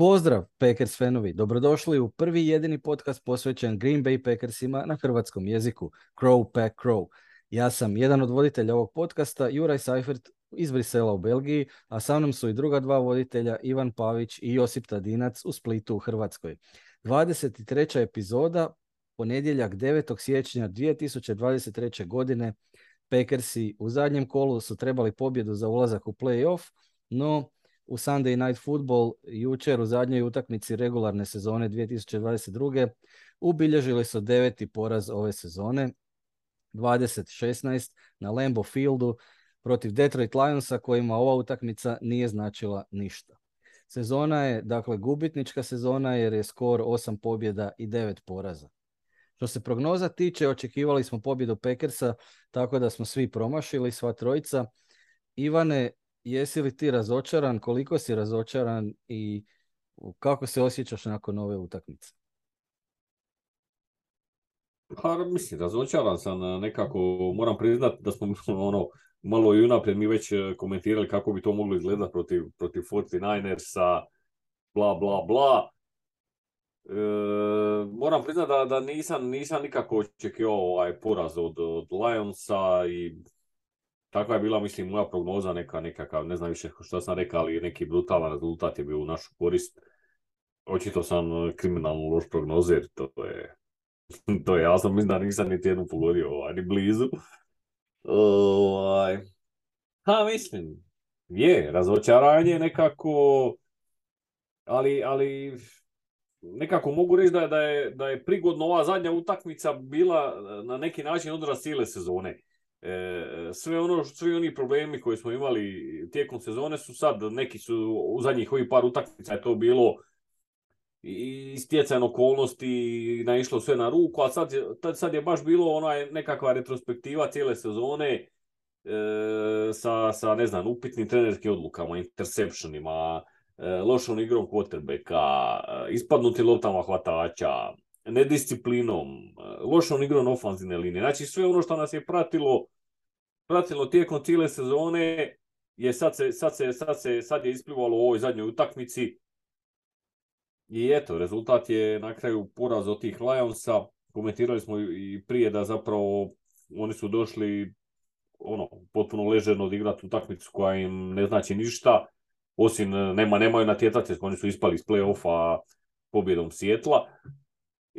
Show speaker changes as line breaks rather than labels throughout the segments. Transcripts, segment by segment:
Pozdrav Packers fanovi, dobrodošli u prvi jedini podcast posvećen Green Bay Packersima na hrvatskom jeziku, Crow Pack Crow. Ja sam jedan od voditelja ovog podcasta, Juraj Seifert iz Brisela u Belgiji, a sa mnom su i druga dva voditelja, Ivan Pavić i Josip Tadinac u Splitu u Hrvatskoj. 23. epizoda, ponedjeljak 9. siječnja 2023. godine, Packersi u zadnjem kolu su trebali pobjedu za ulazak u playoff, no u Sunday Night Football jučer u zadnjoj utakmici regularne sezone 2022. ubilježili su deveti poraz ove sezone, 20-16 na Lambeau Fieldu protiv Detroit Lionsa kojima ova utakmica nije značila ništa. Sezona je dakle gubitnička sezona jer je skor 8 pobjeda i 9 poraza. Što se prognoza tiče, očekivali smo pobjedu Packersa, tako da smo svi promašili, sva trojica. Ivane, jesi li ti razočaran, koliko si razočaran i kako se osjećaš nakon ove utakmice?
Pa mislim, razočaran sam nekako, moram priznat da smo ono, malo i unaprijed mi već e, komentirali kako bi to moglo izgledati protiv, protiv 49ersa, bla bla bla. E, moram priznat da, da nisam, nisam nikako očekivao ovaj poraz od, od Lionsa i takva je bila, mislim, moja prognoza neka, nekakav, ne znam više što sam rekao, ali neki brutalan rezultat je bio u našu korist. Očito sam kriminalno loš prognozer, to je, to je jasno, mislim da nisam niti jednu pogodio, ovaj, ni blizu. Ovaj, ha, mislim, je, razočaranje nekako, ali, ali nekako mogu reći da, da, je, da je prigodno ova zadnja utakmica bila na neki način odraz cijele sezone. E, sve ono, svi oni problemi koje smo imali tijekom sezone su sad, neki su u zadnjih ovih par utakmica je to bilo i stjecajan okolnosti naišlo sve na ruku, a sad, sad je baš bilo onaj nekakva retrospektiva cijele sezone e, sa, sa, ne znam, upitnim trenerskim odlukama, interceptionima, e, lošom igrom quarterbacka, e, ispadnuti loptama hvatača, nedisciplinom, e, lošom igrom ofanzivne linije. Znači sve ono što nas je pratilo, pratilo tijekom cijele sezone je sad se, sad se, sad se, sad je isplivalo u ovoj zadnjoj utakmici. I eto, rezultat je na kraju poraz od tih Lionsa. Komentirali smo i prije da zapravo oni su došli ono, potpuno ležerno odigrati utakmicu koja im ne znači ništa. Osim, nema, nemaju natjecatelj, oni su ispali iz play-offa pobjedom Sjetla.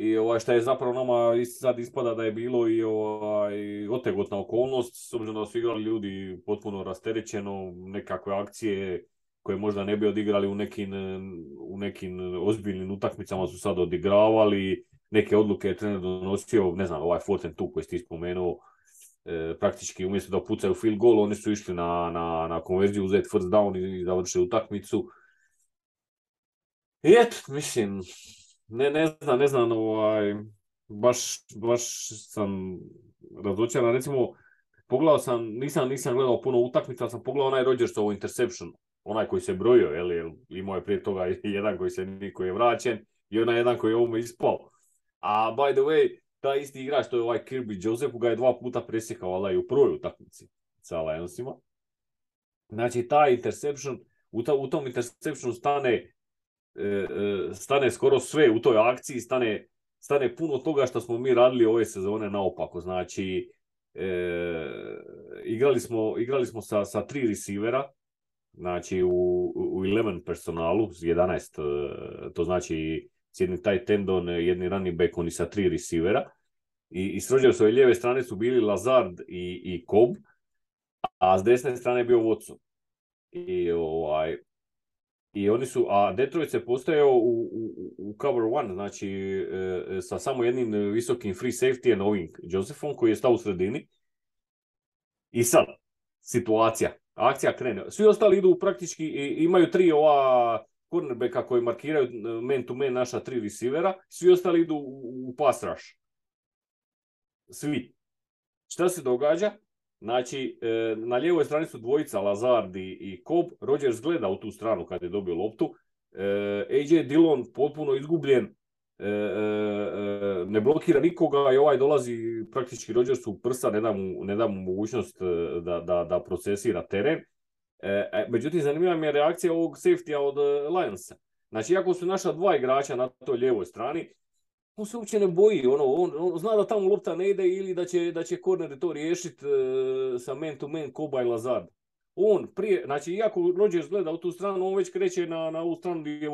I ovaj, šta je zapravo nama sad ispada da je bilo i ovaj, otegotna okolnost, s obzirom da su igrali ljudi potpuno rasterećeno, nekakve akcije koje možda ne bi odigrali u nekim, u nekim ozbiljnim utakmicama su sad odigravali, neke odluke je trener donosio, ne znam, ovaj Forten tu koji ste spomenuo, e, praktički umjesto da pucaju field goal, oni su išli na, na, na konverziju, uzeti first down i završili utakmicu. I eto, mislim, ne, ne znam, ne znam, ovaj, baš, baš sam razočaran. Recimo, pogledao sam, nisam, nisam gledao puno utakmica, sam pogledao onaj Rodgersov interception, onaj koji se brojio, je imao je prije toga jedan koji se niko je vraćen i onaj jedan koji je ovome ispao. A by the way, taj isti igrač, to je ovaj Kirby Joseph, ga je dva puta presjekao, i u prvoj utakmici sa Lionsima. Znači, taj interception, u, u tom interceptionu stane stane skoro sve u toj akciji, stane, stane puno toga što smo mi radili ove sezone naopako. Znači, e, igrali smo, igrali smo sa, sa tri receivera, znači u, u 11 personalu, 11, to znači jedni taj tendon, jedni running back, oni sa tri receivera. I, i s lijeve strane su bili Lazard i, i Cobb, a s desne strane je bio Watson. I ovaj, i oni su, a Detroit se postojao u, u, u cover one, znači e, e, sa samo jednim visokim free safety ovim Josephom koji je stao u sredini. I sad, situacija, akcija krene. Svi ostali idu praktički, imaju tri ova cornerbacka koji markiraju e, man to man naša tri receivera, svi ostali idu u, u pass rush. Svi. Šta se događa? Znači, e, na lijevoj strani su dvojica, Lazard i Cobb. Rodgers gleda u tu stranu kad je dobio loptu. E, AJ Dillon potpuno izgubljen, e, ne blokira nikoga i ovaj dolazi praktički Rodgersu u prsa, ne da mu, ne da mu mogućnost da, da, da procesira teren. Međutim, zanimljiva mi je reakcija ovog safety od Lionsa. Znači, iako su naša dva igrača na toj lijevoj strani, on se uopće ne boji, ono, on, on zna da tamo lopta ne ide ili da će, da će to riješiti e, sa man to man Koba i Lazard. On prije, znači iako Rodgers gleda u tu stranu, on već kreće na, na ovu stranu gdje je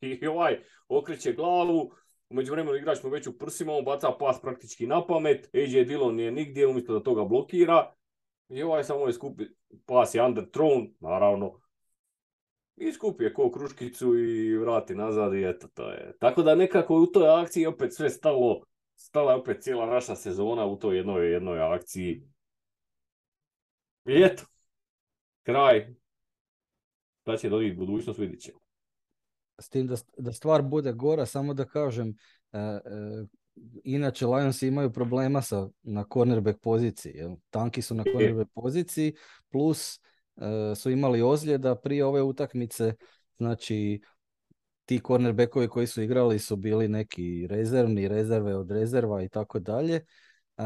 I ovaj okreće glavu, u međuvremenu igrač mu već u prsima, on baca pas praktički na pamet, AJ Dillon nije nigdje, umjesto da toga blokira. I ovaj samo je skupi, pas je underthrown, naravno, i skupi ko kruškicu i vrati nazad i eto to je. Tako da nekako u toj akciji opet sve stalo, stala je opet cijela naša sezona u toj jednoj, jednoj akciji. I eto, kraj. Da će donijeti budućnost, vidit ćemo.
S tim da, da stvar bude gora, samo da kažem, e, e, inače Lions imaju problema sa, na cornerback poziciji. Jel? Tanki su na cornerback poziciji, plus E, su imali ozljeda prije ove utakmice, znači ti cornerbackovi koji su igrali su bili neki rezervni, rezerve od rezerva i tako dalje. E,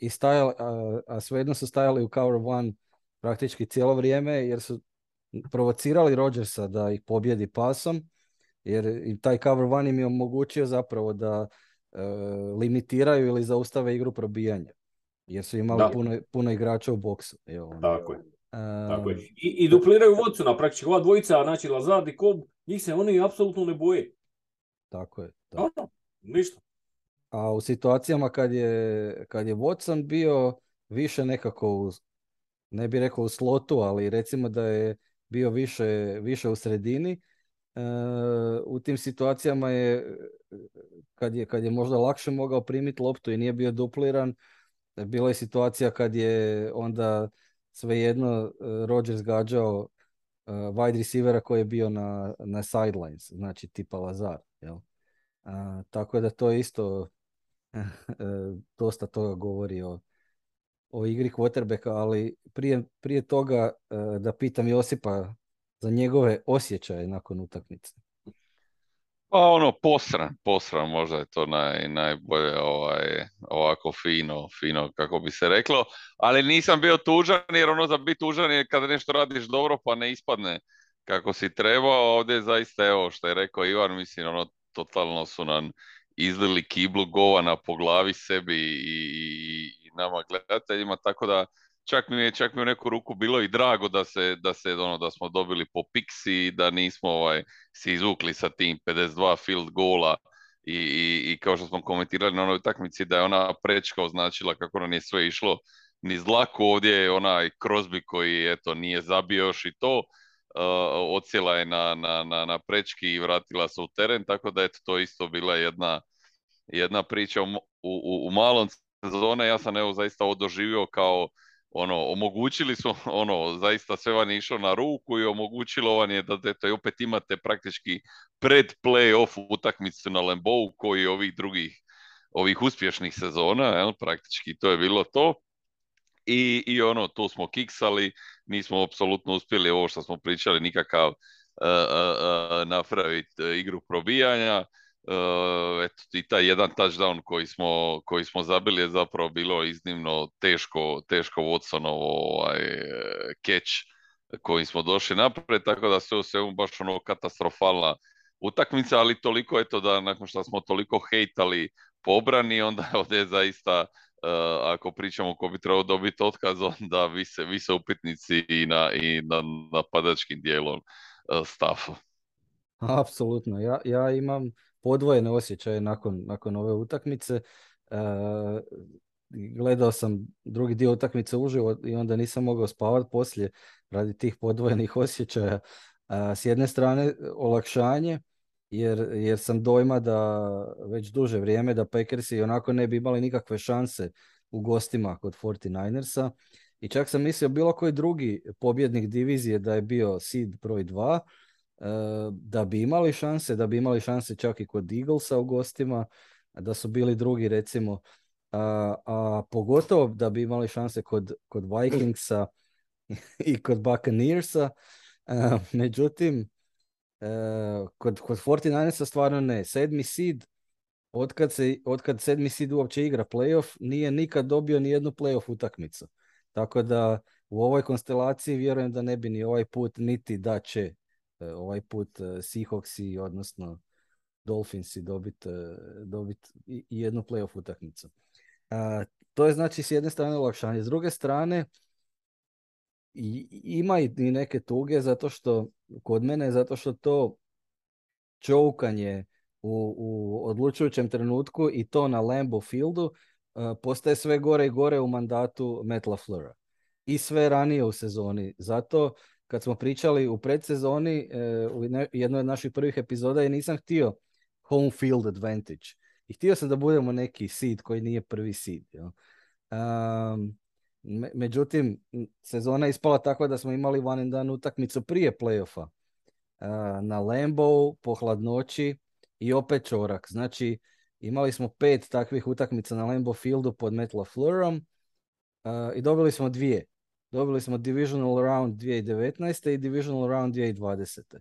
I stajali, a, a svejedno su stajali u cover one praktički cijelo vrijeme jer su provocirali Rodgersa da ih pobjedi pasom jer i taj cover one im je omogućio zapravo da e, limitiraju ili zaustave igru probijanja jer su imali puno, puno igrača u boksu.
Tako je. Tako je. I, I dupliraju na praktički ova dvojica, znači Lazard i Kob, njih se oni apsolutno ne boje.
Tako je.
Tako. ništa.
A u situacijama kad je, kad je Watson bio više nekako u, ne bi rekao u slotu, ali recimo da je bio više, više u sredini, e, u tim situacijama je kad, je kad je možda lakše mogao primiti loptu i nije bio dupliran, bila je situacija kad je onda svejedno uh, Rodgers gađao uh, wide receivera koji je bio na, na sidelines, znači tipa Lazar. Jel? Uh, tako da to isto dosta toga govori o, o igri quarterbacka, ali prije, prije toga da pitam Josipa za njegove osjećaje nakon utakmice.
Pa ono, posran, posran, možda je to naj, najbolje ovaj, ovako fino, fino kako bi se reklo, ali nisam bio tužan jer ono za biti tužan je kada nešto radiš dobro pa ne ispadne kako si trebao, ovdje zaista evo što je rekao Ivan, mislim ono totalno su nam izlili kiblu govana po glavi sebi i, i nama gledateljima, tako da čak mi je čak mi u neku ruku bilo i drago da se da se ono da smo dobili po piksi da nismo ovaj se izvukli sa tim 52 field gola i, i, i kao što smo komentirali na onoj utakmici da je ona prečka označila kako nam je sve išlo niz dlaku ovdje je onaj Crosby koji eto nije zabio još i to uh, je na, na, na, na prečki i vratila se u teren tako da eto to isto bila jedna jedna priča u, u, u malom sezone. Ja sam evo zaista ovo doživio kao ono, omogućili su, ono, zaista sve vam je išlo na ruku i omogućilo vam je da eto, opet imate praktički pred play-off utakmicu na Lembou koji ovih drugih ovih uspješnih sezona, jel, praktički to je bilo to. I, I ono, tu smo kiksali, nismo apsolutno uspjeli ovo što smo pričali, nikakav uh, uh, uh, napraviti igru probijanja. Uh, eto, i taj jedan touchdown koji smo, koji smo zabili je zapravo bilo iznimno teško, teško Watsonovo ovaj, catch kojim smo došli napred, tako da sve u svemu baš ono katastrofalna utakmica, ali toliko eto da nakon što smo toliko hejtali po obrani, onda ovdje je zaista uh, ako pričamo ko bi trebao dobiti otkaz, onda vise, vise upitnici i na, i na napadačkim dijelom uh, stafu.
Apsolutno, ja, ja imam podvojene osjećaje nakon, nakon ove utakmice. E, gledao sam drugi dio utakmice uživo i onda nisam mogao spavati poslije radi tih podvojenih osjećaja. E, s jedne strane olakšanje, jer, jer sam dojma da već duže vrijeme da Packersi onako ne bi imali nikakve šanse u gostima kod 49ersa. I čak sam mislio bilo koji drugi pobjednik divizije da je bio seed broj 2, Eh, da bi imali šanse, da bi imali šanse čak i kod Eaglesa u gostima, da su bili drugi recimo, a, a pogotovo da bi imali šanse kod, kod Vikingsa i kod Buccaneersa. A, međutim, a, eh, kod, kod 49ersa stvarno ne. Sedmi seed, otkad, se, otkad sedmi seed uopće igra playoff, nije nikad dobio ni jednu playoff utakmicu. Tako da u ovoj konstelaciji vjerujem da ne bi ni ovaj put niti da će ovaj put e, Seahawksi, odnosno Dolphinsi dobit, e, dobit i jednu playoff utakmicu. To je znači s jedne strane olakšanje. S druge strane, ima i neke tuge zato što, kod mene, zato što to čoukanje u, u odlučujućem trenutku i to na Lambeau Fieldu e, postaje sve gore i gore u mandatu Matt LaFleura. I sve ranije u sezoni. Zato kad smo pričali u predsezoni e, u jednoj od naših prvih epizoda i nisam htio home field advantage. I htio sam da budemo neki seed koji nije prvi seed. jel. Um, me- međutim, sezona je ispala takva da smo imali one and done utakmicu prije playoffa. Uh, na Lambeau, po hladnoći i opet čorak. Znači, imali smo pet takvih utakmica na Lambeau Fieldu pod Matt LaFleurom uh, i dobili smo dvije. Dobili smo Divisional Round 2019. i Divisional Round 2020.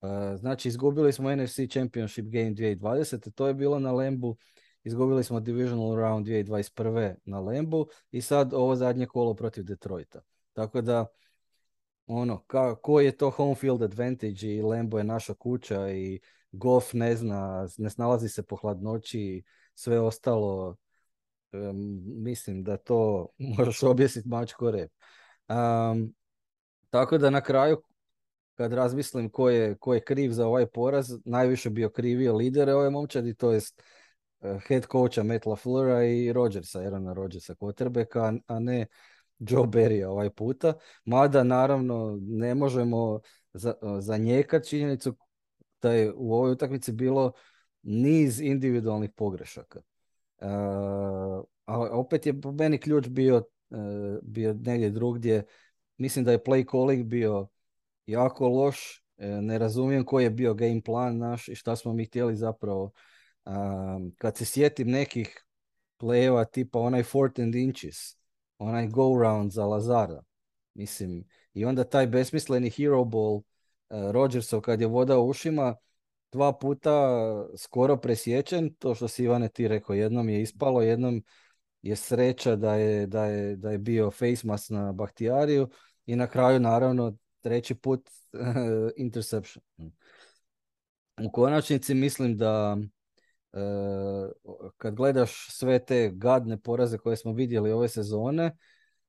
Uh, znači, izgubili smo NFC Championship Game 2020. To je bilo na Lambu. Izgubili smo Divisional Round 2021. na Lambu i sad ovo zadnje kolo protiv Detroita. Tako da, ono, ka, koji je to home field advantage i Lambo je naša kuća i Goff ne zna, ne snalazi se po hladnoći i sve ostalo. Em, mislim da to možeš objesiti mačko rep. Um, tako da na kraju, kad razmislim ko je, ko je kriv za ovaj poraz, najviše bio krivio lidere ove momčadi, to jest eh, head coacha Matt LaFleura i Rodgersa, Aarona Rodgersa, quarterbacka, a ne Joe Berry ovaj puta. Mada naravno ne možemo za, zanijekati činjenicu da je u ovoj utakmici bilo niz individualnih pogrešaka. Uh, ali opet je po meni ključ bio, uh, bio negdje drugdje. Mislim da je play calling bio jako loš. Uh, ne razumijem koji je bio game plan naš i šta smo mi htjeli zapravo. Kad se sjetim nekih playeva tipa onaj fourth and inches, onaj go round za Lazara. Mislim, i onda taj besmisleni hero ball uh, Rodgersov kad je voda ušima, dva puta skoro presječen, to što si Ivane ti rekao, jednom je ispalo, jednom je sreća da je, da je, da je bio face mask na Bahtijariju i na kraju naravno treći put interception. U konačnici mislim da e, kad gledaš sve te gadne poraze koje smo vidjeli ove sezone,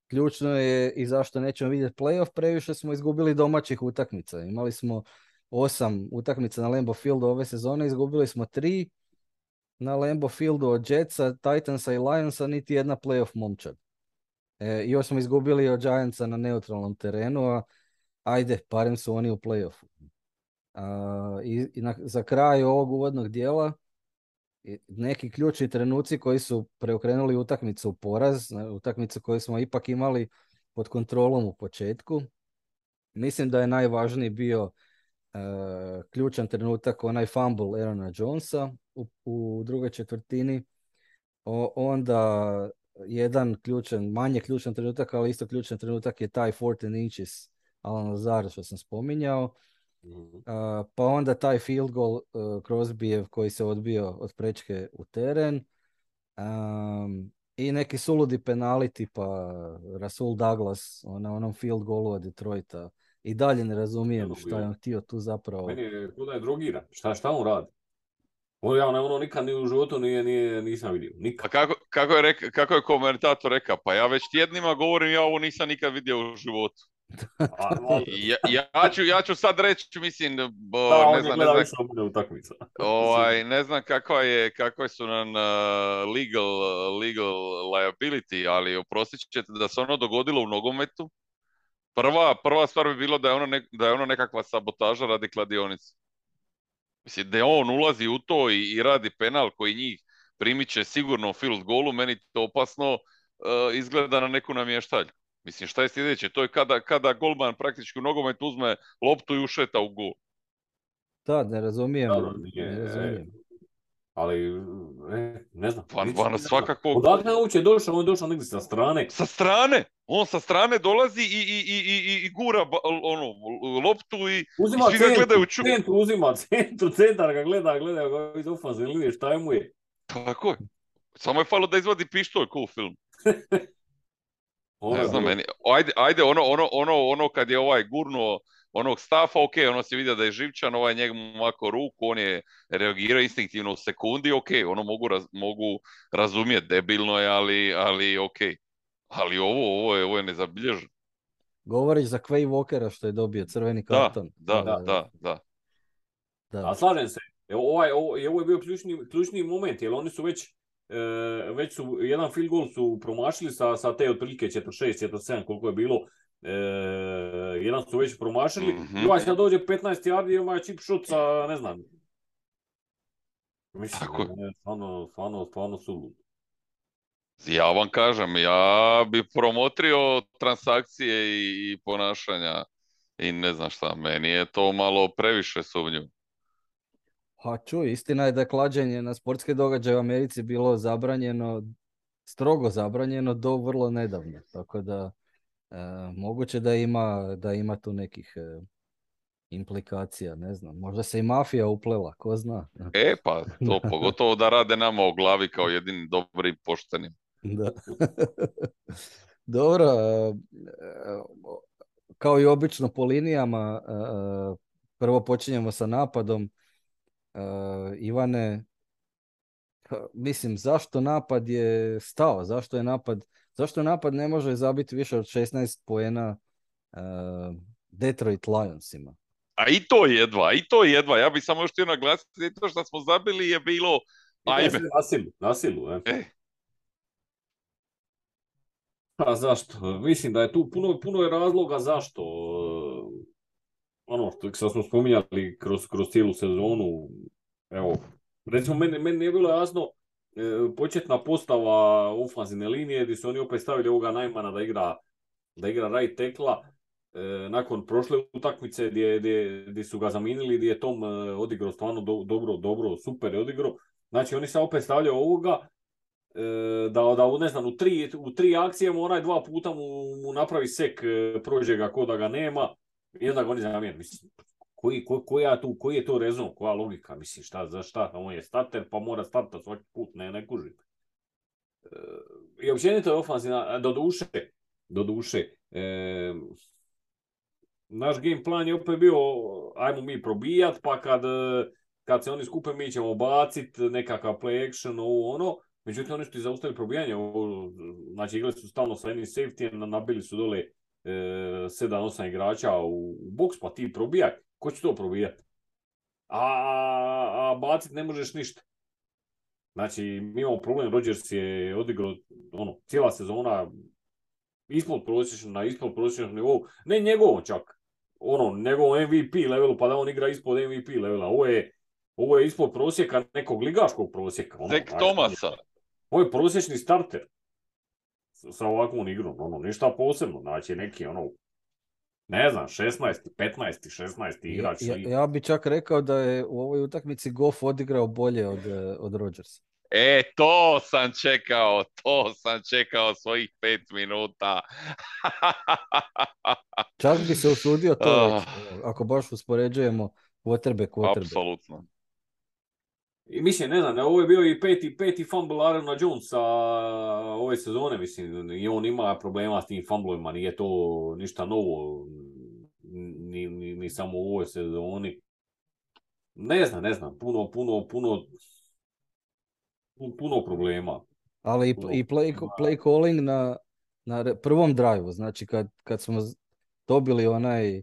ključno je i zašto nećemo vidjeti playoff, previše smo izgubili domaćih utakmica. Imali smo osam utakmica na Lambeau Fieldu ove sezone, izgubili smo tri na Lambeau Fieldu od Jetsa, Titansa i Lionsa, niti jedna playoff momčad. E, još smo izgubili od Giantsa na neutralnom terenu, a ajde, barem su oni u playoffu. A, I, i na, za kraj ovog uvodnog dijela, neki ključni trenuci koji su preokrenuli utakmicu u poraz, na- utakmicu koju smo ipak imali pod kontrolom u početku. Mislim da je najvažniji bio e, ključan trenutak onaj fumble Aarona Jonesa u, u drugoj četvrtini. O, onda jedan ključan, manje ključan trenutak, ali isto ključan trenutak je taj 14 inches Alan Lazar što sam spominjao. A, pa onda taj field goal uh, Crosbyev koji se odbio od prečke u teren. Am, I neki suludi penali tipa Rasul Douglas na onom field goalu od Detroita. I dalje ne razumijem šta je on htio tu zapravo.
Meni je ko da je drogiran. Šta, šta on radi? On, ja ono nikad ni u životu nije, nije, nisam vidio.
A
Nikad.
kako, kako, je rek, kako je komentator rekao, pa ja već tjednima govorim, ja ovo nisam nikad vidio u životu.
A, a,
Ja, ja, ću, ja ću sad reći, mislim, bo,
da,
ne znam, ne znam, ovaj, ne znam kakva je, kakve su nam uh, legal, legal liability, ali oprostit ćete da se ono dogodilo u nogometu. Prva, prva stvar bi bilo da je ono, nek- da je ono nekakva sabotaža radi kladionice. Mislim, da on ulazi u to i, i radi penal koji njih primit će sigurno u field golu, meni to opasno uh, izgleda na neku namještaljku. Mislim, šta je sljedeće? To je kada, kada golman praktički u nogometu uzme loptu i ušeta u gol.
Da, ne razumijem.
Nije,
ne razumijem.
Ali, e, ne znam. Ne
na
znam.
svakako...
Odakle uopće došao? On je došao negdje sa strane.
Sa strane! On sa strane dolazi i, i, i, i, i- gura ono, loptu i,
Uzima
I svi ga
centru,
gledaju ču-
centru uzima, centru, centar ga gleda, gleda ga iz ofanzivne linije, šta je mu je?
tako je. Samo je falo da izvadi pištolj ko u film.
Ono
Ne
je
znam, meni, ajde, ajde ono, ono, ono, ono kad je ovaj gurnuo onog stafa, ok, ono se vidio da je živčan, ovaj njegov ovako ruku, on je reagirao instinktivno u sekundi, ok, ono mogu, mogu razumjeti, debilno je, ali, ali ok. Ali ovo, ovo je, ovo je nezabilježeno.
Govoriš za Quay Walkera što je dobio crveni karton.
Da, da, da. da,
da. A slažem se, ovaj, ovo, ovo je bio ključni, ključni moment, jer oni su već E, već su jedan field goal su promašili sa, sa te otprilike 4-6, 4-7 koliko je bilo. E, jedan su već promašili. Mm-hmm. I ovaj sad dođe 15 yardi i ovaj chip shot sa, ne znam. Mislim, Tako... je stvarno, stvarno, stvarno su
Ja vam kažem, ja bi promotrio transakcije i, i ponašanja i ne znam šta, meni je to malo previše sumnju.
Ha, čuj, istina je da je klađenje na sportske događaje u Americi bilo zabranjeno, strogo zabranjeno do vrlo nedavno. Tako da moguće da ima, da ima tu nekih e, implikacija, ne znam. Možda se i mafija uplela, ko zna.
E, pa to pogotovo da rade nama o glavi kao jedini dobri pošteni.
Da. Dobro, e, kao i obično po linijama, prvo počinjemo sa napadom. Ivane, mislim, zašto napad je stao? Zašto je napad, zašto napad ne može zabiti više od 16 poena uh, Detroit Lionsima?
A i to jedva, i to jedva. Ja bih samo još htio naglasiti, to što smo zabili je bilo...
Ajme. Nasilu, nasilu. E. E. A zašto? Mislim da je tu puno, puno je razloga zašto ono što smo spominjali kroz, kroz cijelu sezonu, evo, recimo meni, meni nije bilo jasno početna postava ofanzivne linije gdje su oni opet stavili ovoga Najmana da igra, da igra right tekla e, nakon prošle utakmice gdje, gdje, gdje, su ga zamijenili gdje je Tom e, odigrao stvarno do, dobro, dobro, super je odigrao. Znači oni se opet stavljaju ovoga e, da, da ne znam, u tri, u tri akcije mu onaj dva puta mu, mu napravi sek, e, prođe ga ko da ga nema i onda ga oni zamijeni. Mislim, koji, ko, koja tu, koji je to rezon, koja logika, mislim, šta, za šta, on je starter, pa mora startati svaki put, ne, ne kužim. E, I općenito je ofanzivna, do duše, do duše, e, naš game plan je opet bio, ajmo mi probijat, pa kad, kad se oni skupe mi ćemo bacit nekakav play action, ovo ono, međutim oni su ti zaustavili probijanje, ovo, znači igrali su stalno sa jednim safety, nabili su dole 7-8 e, igrača u, boks, pa ti probijaj. Ko će to probijati? A, a bacit ne možeš ništa. Znači, mi imamo problem, Rodgers je odigrao ono, cijela sezona ispod prosječno, na ispod prosječnog nivou. Ne njegovo čak, ono, njegovom MVP levelu, pa da on igra ispod MVP levela. Ovo je, ovo je ispod prosjeka nekog ligaškog prosjeka. Ono,
Zek Tomasa.
Ovo je prosječni starter sa ovakvom igrom, ono, ništa posebno, znači neki, ono, ne znam, 16. 15. 16. igrač.
Ja, ja, bi čak rekao da je u ovoj utakmici Goff odigrao bolje od, eh, od Rodgersa.
E, to sam čekao, to sam čekao svojih pet minuta.
čak bi se usudio to, uh, ako baš uspoređujemo quarterback, quarterback.
Apsolutno.
I mislim, ne znam, ovo je bio i peti, peti fumble Arona Jonesa ove sezone, mislim, i on ima problema s tim fumblovima, nije to ništa novo, ni, ni, ni samo u ovoj sezoni. Ne znam, ne znam, puno, puno, puno, puno problema.
Ali i, i play, play calling na, na prvom drive znači kad, kad smo dobili onaj,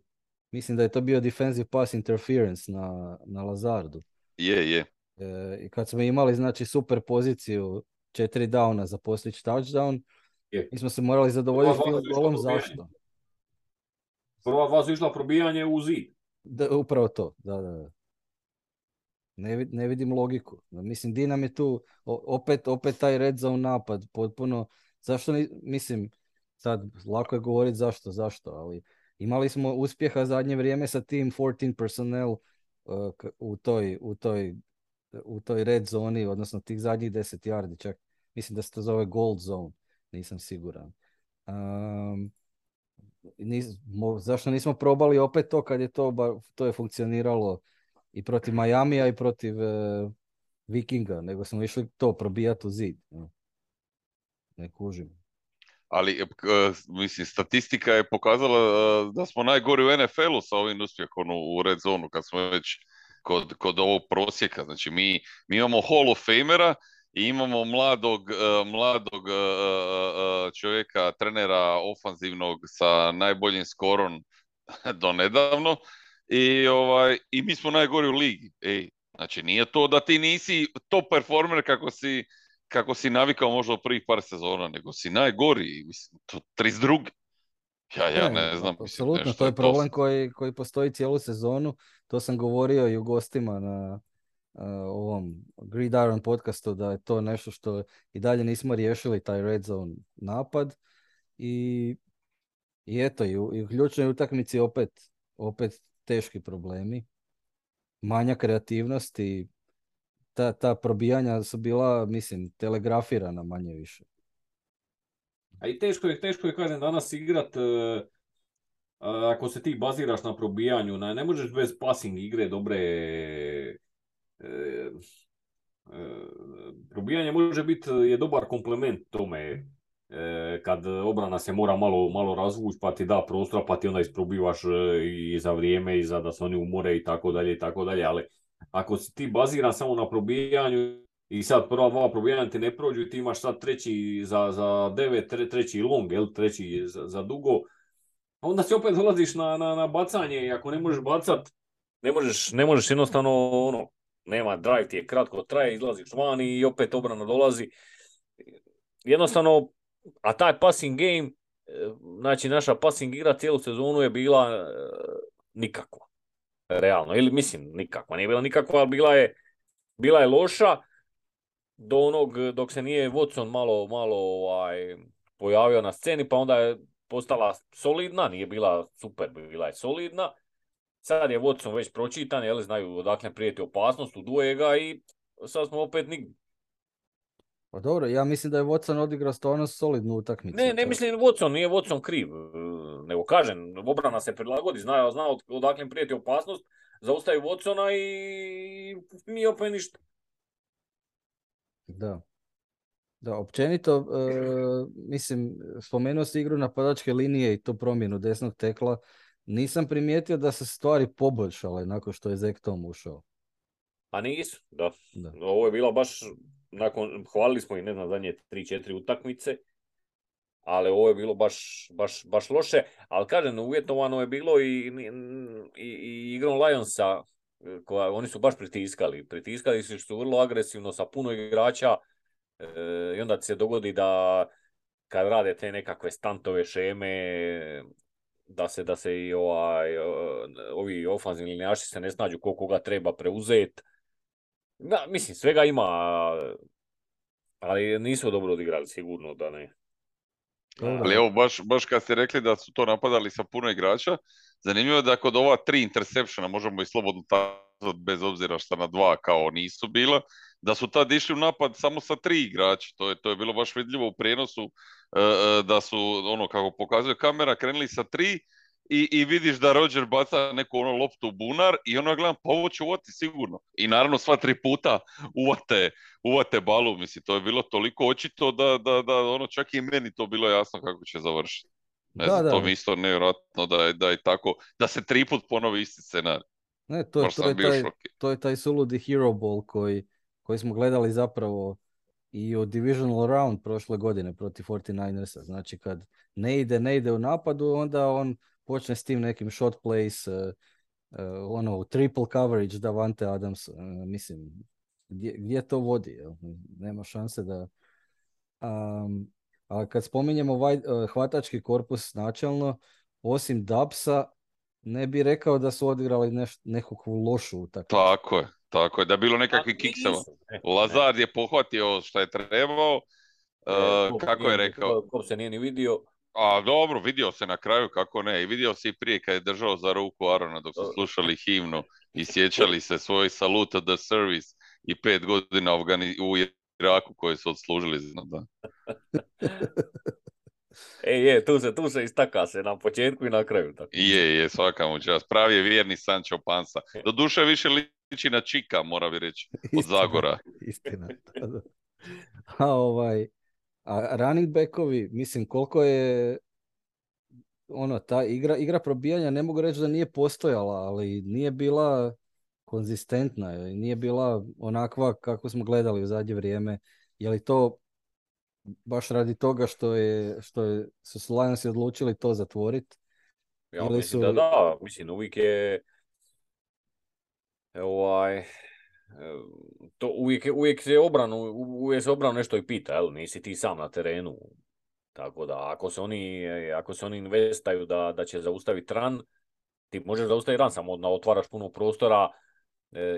mislim da je to bio defensive pass interference na, na Lazardu.
Je, je.
E, I kad smo imali znači super poziciju četiri downa za postići touchdown, je. mi smo se morali zadovoljiti field golom, zašto?
Prva dva su išla probijanje u zid.
Da, upravo to, da, da, da. Ne, ne vidim logiku. Mislim, di nam je tu opet, opet taj red zone napad, potpuno, zašto, ni, mislim, sad lako je govoriti zašto, zašto, ali imali smo uspjeha zadnje vrijeme sa tim 14 personnel uh, u toj, u toj u toj red zoni, odnosno tih zadnjih 10 yardi, čak mislim da se to zove gold zone, nisam siguran. Um, nis, mo, zašto nismo probali opet to kad je to, to je funkcioniralo i protiv Majamija i protiv uh, Vikinga, nego smo išli to probijati u zid. Ne kužim.
ali mislim, statistika je pokazala da smo najgori u NFL-u sa ovim uspjehom u red zonu, kad smo već kod, kod ovog prosjeka. Znači, mi, mi imamo Hall of Famera i imamo mladog, mladog čovjeka, trenera ofanzivnog sa najboljim skorom do nedavno i, ovaj, i mi smo najgori u ligi. Ej, znači nije to da ti nisi top performer kako si, kako si navikao možda u prvih par sezona, nego si najgori, mislim, to 32. Ja, ja ne, znam.
Apsolutno, to je problem koji, koji postoji cijelu sezonu. To sam govorio i u gostima na uh, ovom Gridiron podcastu da je to nešto što i dalje nismo riješili, taj red zone napad. I, i eto, i u, i u ključnoj utakmici opet, opet teški problemi. Manja kreativnost i ta, ta probijanja su bila, mislim, telegrafirana manje više.
A i teško je, teško je kažem, danas igrat, uh, ako se ti baziraš na probijanju, na, ne možeš bez passing igre dobre... Uh, probijanje može biti je dobar komplement tome kad obrana se mora malo, malo razvući pa ti da prostora pa ti onda isprobivaš i za vrijeme i za da se oni umore i tako dalje i tako dalje, ali ako si ti baziran samo na probijanju i sad prva dva probijanja ti ne prođu i ti imaš sad treći za, za devet, treći long, jel, treći za, za dugo, onda si opet dolaziš na, na, na bacanje i ako ne možeš bacat, ne možeš, ne možeš jednostavno, ono, nema drive ti je kratko traje, izlaziš van i opet obrana dolazi. Jednostavno, a taj passing game, znači naša passing igra cijelu sezonu je bila e, nikakva. Realno, ili mislim nikakva, nije bila nikakva, ali bila je, bila je loša do onog dok se nije Watson malo, malo ovaj, pojavio na sceni, pa onda je postala solidna, nije bila super, bila je solidna. Sad je Watson već pročitan, jel, znaju odakle prijeti opasnost, uduje ga i sad smo opet nigdje.
Pa dobro, ja mislim da je Watson odigrao stvarno solidnu utakmicu.
Ne, ne mislim Watson, nije Watson kriv. Nego kažem, obrana se prilagodi, zna, zna odakle prijeti opasnost, zaustavi Watsona i mi opet ništa.
Da. Da, općenito, e, mislim, spomenuo si igru napadačke linije i to promjenu desnog tekla. Nisam primijetio da se stvari poboljšale nakon što je Zek Tom ušao.
A nisu, da. da. Ovo je bilo baš, nakon, hvalili smo i ne znam, zadnje 3-4 utakmice, ali ovo je bilo baš, baš, baš loše. Ali kažem, uvjetovano je bilo i, i, i igrom Lionsa, koja, oni su baš pritiskali. Pritiskali su su vrlo agresivno sa puno igrača e, i onda se dogodi da kad rade te nekakve stantove šeme, da se da se i ovaj, ovi ofanzivni linijaši se ne snađu koliko ga treba preuzeti. Da, mislim, svega ima, ali nisu dobro odigrali, sigurno da ne.
Ali evo, baš, baš kad ste rekli da su to napadali sa puno igrača, zanimljivo je da kod ova tri interseptiona, možemo i slobodno tazati bez obzira što na dva kao nisu bila, da su tad išli u napad samo sa tri igrača. To je, to je bilo baš vidljivo u prijenosu e, e, da su, ono kako pokazuje kamera, krenuli sa tri i, i vidiš da Roger baca neku ono loptu u bunar i ono gledam, pa ovo će uvati sigurno. I naravno sva tri puta uvate, uvate balu, mislim, to je bilo toliko očito da, da, da ono čak i meni to bilo jasno kako će završiti. Ne da, znam, da. to mi isto nevjerojatno da je, da je tako, da se tri put ponovi isti scenarij.
Ne, to, je, to, je taj, to je taj suludi hero ball koji, koji smo gledali zapravo i u divisional round prošle godine protiv 49ersa. Znači kad ne ide, ne ide u napadu, onda on počne s tim nekim shot plays, uh, uh, ono, triple coverage Davante Adams, uh, mislim, gdje, gdje to vodi? Jel? Nema šanse da... Um, a kad spominjemo vaj, hvatački korpus načelno, osim Dapsa, ne bi rekao da su odigrali neš, nekakvu lošu utakmicu.
Tako je, tako je, da je bilo nekakvi kikseva. Lazard je pohvatio što je trebao, uh, kako je rekao?
Ko se nije ni vidio.
A dobro, vidio se na kraju, kako ne. I vidio se i prije kad je držao za ruku Arona dok su slušali himnu i sjećali se svoj salut the service i pet godina u Iraku koje su odslužili. Da.
e, je, tu se, tu se istaka se na početku i na kraju. Tako.
Je, je, svaka mu čast. Pravi je vjerni Sancho Pansa. Do duše više liči na Čika, mora bi reći, od Zagora.
Istina. A ovaj, A running backovi, mislim, koliko je ono, ta igra, igra probijanja, ne mogu reći da nije postojala, ali nije bila konzistentna nije bila onakva kako smo gledali u zadnje vrijeme. Je li to baš radi toga što je, što je, su se Lionsi odlučili to zatvoriti?
Ja mislim su... da da, mislim uvijek je ovaj, to uvijek, uvijek se obranu, uvijek se obranu nešto i pita, jel? nisi ti sam na terenu. Tako da ako se oni, ako se oni investaju da, da će zaustaviti ran, ti možeš zaustaviti ran, samo da otvaraš puno prostora e,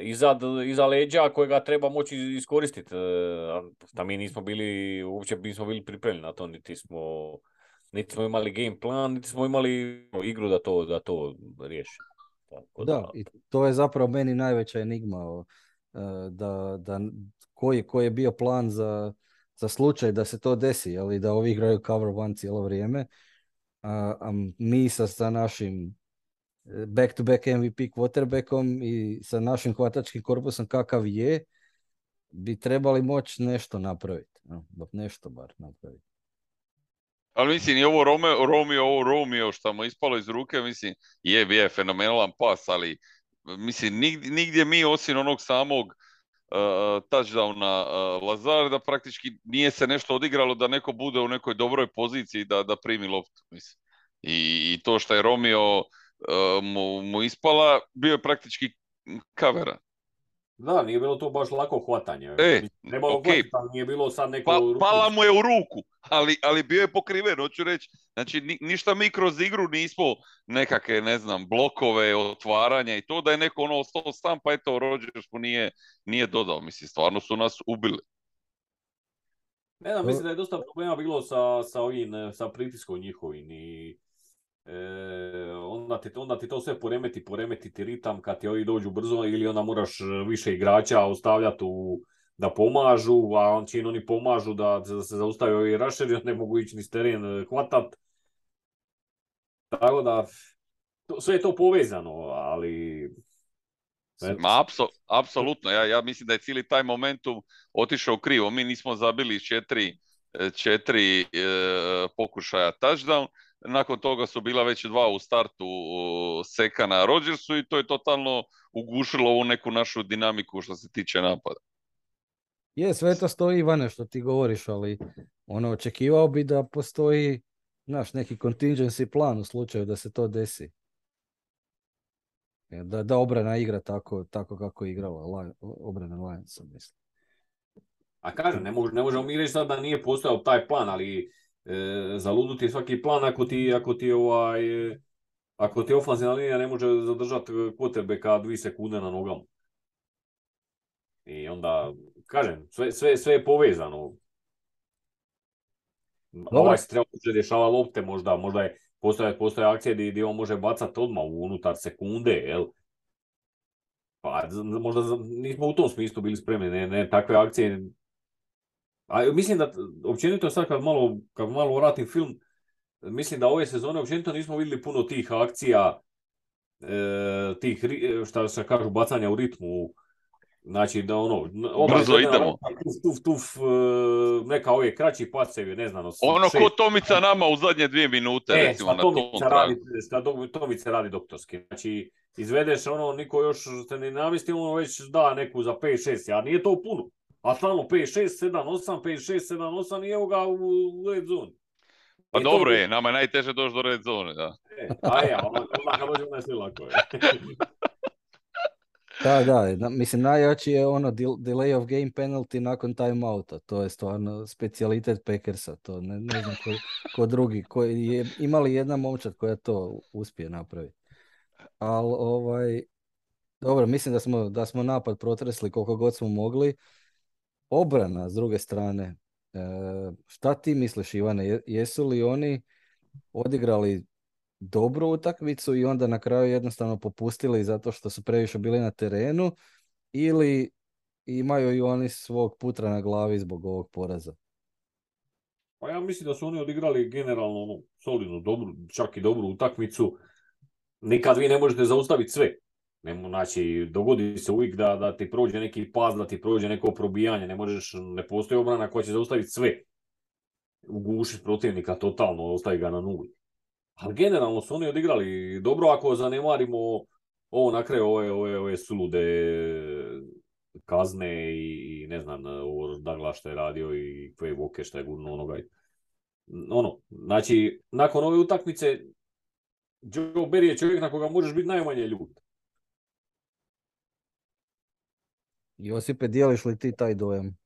iza, iza leđa kojega treba moći iskoristiti. E, mi nismo bili, uopće nismo bili pripremljeni na to, niti smo, niti smo imali game plan, niti smo imali igru da to, da to riješi.
Tako da, da, i to je zapravo meni najveća enigma, e, da, da koji, koji je bio plan za, za slučaj da se to desi, ali da ovi igraju cover one cijelo vrijeme, a, a mi sa, sa našim back-to-back MVP quarterbackom i sa našim hvatačkim korpusom kakav je, bi trebali moći nešto napraviti. No, nešto bar napraviti.
Ali mislim, i ovo Romeo, Romeo, ovo Romeo što mu ispalo iz ruke, mislim, je, je fenomenalan pas, ali mislim, nigdje, nigdje mi osim onog samog uh, touchdowna uh, Lazar, da praktički nije se nešto odigralo da neko bude u nekoj dobroj poziciji da, da primi loptu, mislim. I, i to što je Romeo mu, mu ispala, bio je praktički kavera.
Da, nije bilo to baš lako hvatanje. E, Trebalo okay. nije bilo sad neko... Pa,
pala mu je u ruku, ali, ali bio je pokriven, hoću reći. Znači, ni, ništa mi kroz igru nismo nekakve, ne znam, blokove, otvaranja i to da je neko ono ostao sam, pa eto, Rodgers mu nije, nije dodao. Mislim, stvarno su nas ubili.
Ne znam, mislim da je dosta problema bilo sa, sa ovim, sa pritiskom njihovim i E, onda, ti, onda ti to sve poremeti, poremeti ti ritam kad ti ovi dođu brzo ili onda moraš e, više igrača ostavljati u, da pomažu, a on čim oni pomažu da, se zaustavi ovi rašeri, ne mogu ići ni s teren e, hvatat. Tako da, to, sve je to povezano, ali...
Ma, apsolutno, ja, ja mislim da je cijeli taj momentum otišao krivo. Mi nismo zabili četiri, četiri e, pokušaja touchdown, nakon toga su bila već dva u startu Seka na Rodgersu i to je totalno ugušilo ovu neku našu dinamiku što se tiče napada.
Je, sve to stoji Ivane što ti govoriš, ali ono očekivao bi da postoji naš neki contingency plan u slučaju da se to desi. Da, da obrana igra tako, tako kako je igrala obrana Lionsa, mislim.
A kažem, ne, ne možemo mi reći sad da nije postojao taj plan, ali e, zaluduti svaki plan ako ti, ako ti ovaj, ako ti ofenzivna linija ne može zadržati ka dvi sekunde na nogama. I onda, kažem, sve, sve, sve je povezano. Dobro. Ovaj se treba rješava lopte, možda, možda je, postoje, postoje akcije gdje, gdje on može bacati odmah unutar sekunde, jel? Pa, možda nismo u tom smislu bili spremni, ne, ne takve akcije a mislim da, općenito sad kad malo, kad malo vratim film, mislim da ove sezone općenito nismo vidjeli puno tih akcija, e, tih, šta se kažu, bacanja u ritmu, Znači da ono,
brzo idemo.
Tuf, tuf, tuf, e, neka ove kraći pacevi, ne znam.
Ono šest. ko Tomica nama u zadnje dvije minute, e, recimo na
Tomica radi, Tomica radi doktorski. Znači, izvedeš ono, niko još se ne navisti, ono već da neku za 5-6, a nije to puno. A stalno 5, 6, 7, 8, 5, 6, 7, 8 i evo ga u red zone.
Pa I dobro to... je, nama je najteže doći do red zone, da.
E, a ja, onda kad dođemo je sve lako je.
Da, da, mislim najjači je ono delay of game penalty nakon timeouta, to je stvarno specijalitet Packersa, to ne, ne znam ko, ko drugi, koji je, imali jedna momčad koja to uspije napraviti. Ali ovaj, dobro, mislim da smo, da smo napad protresli koliko god smo mogli, obrana s druge strane, e, šta ti misliš Ivane, jesu li oni odigrali dobru utakmicu i onda na kraju jednostavno popustili zato što su previše bili na terenu ili imaju i oni svog putra na glavi zbog ovog poraza?
Pa ja mislim da su oni odigrali generalno ono, solidnu, dobru, čak i dobru utakmicu. Nikad vi ne možete zaustaviti sve. Znači, dogodi se uvijek da, da ti prođe neki pas, da ti prođe neko probijanje, ne možeš, ne postoji obrana koja će zaustaviti sve. ugušiti protivnika totalno, ostaje ga na nuli. Ali generalno su oni odigrali dobro ako zanemarimo ovo na kraju ove, ove, ove sulude kazne i, ne znam, ovo Douglas što je radio i Quay Walker što je gurno onoga. Ono, znači, nakon ove utakmice Joe Barry je čovjek na koga možeš biti najmanje ljut.
Josipe, dijeliš li ti taj dojam?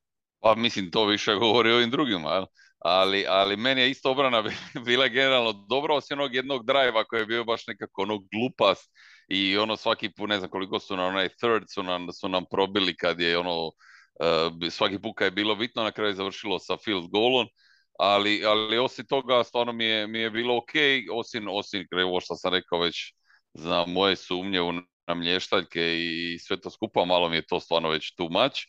Pa mislim, to više govori o ovim drugima, ali, ali meni je isto obrana bila generalno dobro, osim onog jednog drajva koji je bio baš nekako ono glupast i ono svaki put, ne znam koliko su na onaj third su nam, su nam probili kad je ono, uh, svaki put kad je bilo bitno, na kraju je završilo sa field goalom, ali, ali osim toga stvarno mi je, mi je bilo ok, osim, osim ovo što sam rekao već za moje sumnje u namlještaljke i sve to skupa, malo mi je to stvarno već too much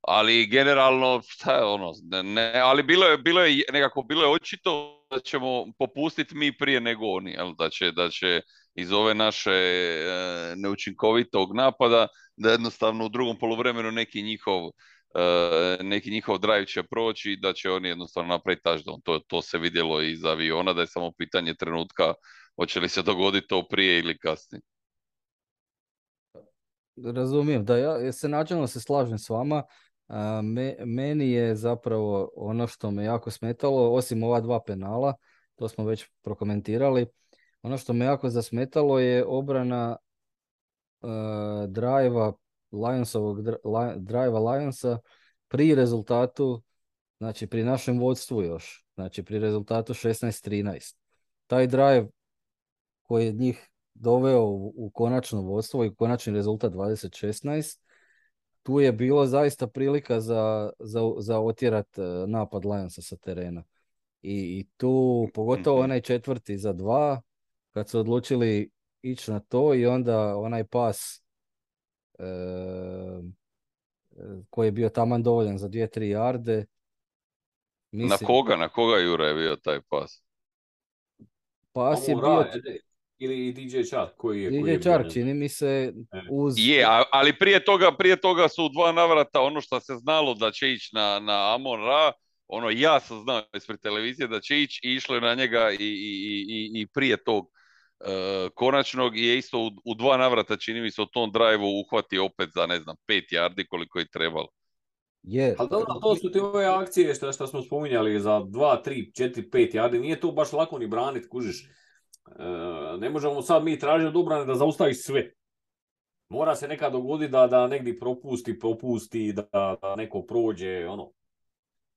ali generalno šta je ono, ne, ali bilo je, bilo je nekako bilo je očito da ćemo popustiti mi prije nego oni, jel? Da, će, da će iz ove naše e, neučinkovitog napada da jednostavno u drugom poluvremenu neki njihov e, neki njihov drive će proći da će oni jednostavno napraviti touchdown. To, to se vidjelo iz aviona, da je samo pitanje trenutka hoće li se dogoditi to prije ili kasnije.
Razumijem, da ja se načelno se slažem s vama. Me, meni je zapravo ono što me jako smetalo, osim ova dva penala, to smo već prokomentirali, ono što me jako zasmetalo je obrana uh, drajva Lionsovog drajva Lionsa pri rezultatu, znači pri našem vodstvu još, znači pri rezultatu 16-13. Taj drive koji je njih doveo u, u konačno vodstvo i konačni rezultat 20-16, tu je bilo zaista prilika za, za, za otjerat e, napad Lionsa sa terena. I, i tu, pogotovo mhm. onaj četvrti za dva, kad su odlučili ići na to i onda onaj pas e, koji je bio taman dovoljan za dvije, tri jarde.
Mislim, na koga, na koga Jura je bio taj pas?
Pas je bio
ili DJ Chark koji je...
DJ Chark, čini mi se e. uz...
Je, ali prije toga, prije toga su u dva navrata ono što se znalo da će ići na, na Amon Ra, ono ja sam znao ispred televizije da će ići i išlo na njega i, i, i, i prije tog uh, konačnog je isto u, u, dva navrata čini mi se u tom drajvu uhvati opet za ne znam pet yardi koliko je trebalo.
Je.
Ali dobro, to su te ove akcije što, što smo spominjali za 2, 3, 4, 5 yardi, nije to baš lako ni braniti, kužiš ne možemo sad mi tražiti od obrane da zaustavi sve. Mora se nekad dogoditi da, da negdje propusti, propusti, da, da neko prođe, ono.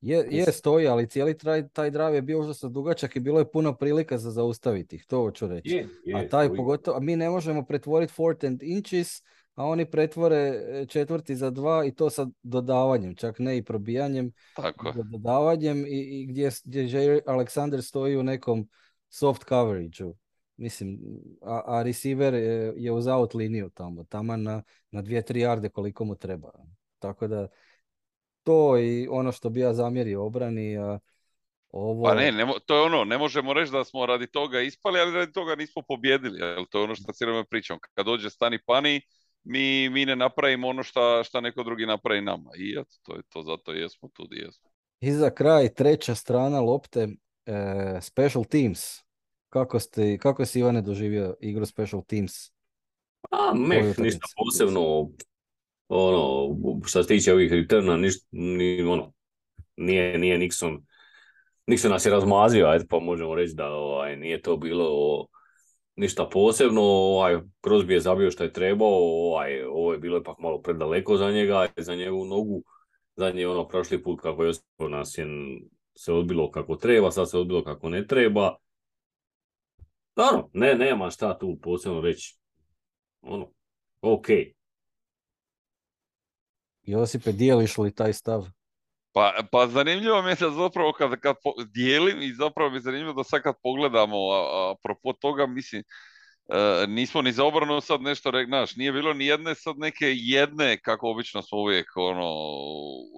Je, je stoji, ali cijeli taj, taj drive je bio užasno dugačak i bilo je puno prilika za zaustaviti ih, to hoću reći.
Je, je,
a taj pogotovo, a mi ne možemo pretvoriti fourth and inches, a oni pretvore e, četvrti za dva i to sa dodavanjem, čak ne i probijanjem,
Tako.
dodavanjem i, i gdje, gdje Alexander stoji u nekom soft coverage Mislim, a, a receiver je, je uz out liniju tamo, tamo na, na dvije, tri jarde koliko mu treba. Tako da to i ono što bi ja zamjerio obrani, a ovo...
Pa ne, ne, to je ono, ne možemo reći da smo radi toga ispali, ali radi toga nismo pobjedili. Jel? To je ono što cijelo pričam. Kad dođe stani pani, mi, mi ne napravimo ono što šta neko drugi napravi nama. I eto, to je to, zato jesmo tu gdje jesmo.
I za kraj, treća strana lopte, e, special teams. Kako, ste, kako si Ivane doživio igru Special Teams?
A, meh, ništa posebno, ono, što se tiče ovih returna, ništa, ni, ono, nije, nije Nixon, Nixon nas je razmazio, ajde, pa možemo reći da ovaj, nije to bilo ništa posebno, ovaj, Crosby je zabio što je trebao, ovaj, ovo je bilo ipak malo predaleko za njega, za njegovu nogu, zadnji ono prošli put kako je nas je se odbilo kako treba, sad se odbilo kako ne treba, Dobro, ne, nema šta tu posebno reći. Ono, ok.
Josipe, dijeliš li taj stav?
Pa, pa zanimljivo mi je da zapravo kad, kad dijelim i zapravo mi je zanimljivo da sad kad pogledamo a, a toga, mislim, e, nismo ni za obranu sad nešto rekli, znaš, nije bilo ni jedne sad neke jedne, kako obično smo uvijek ono,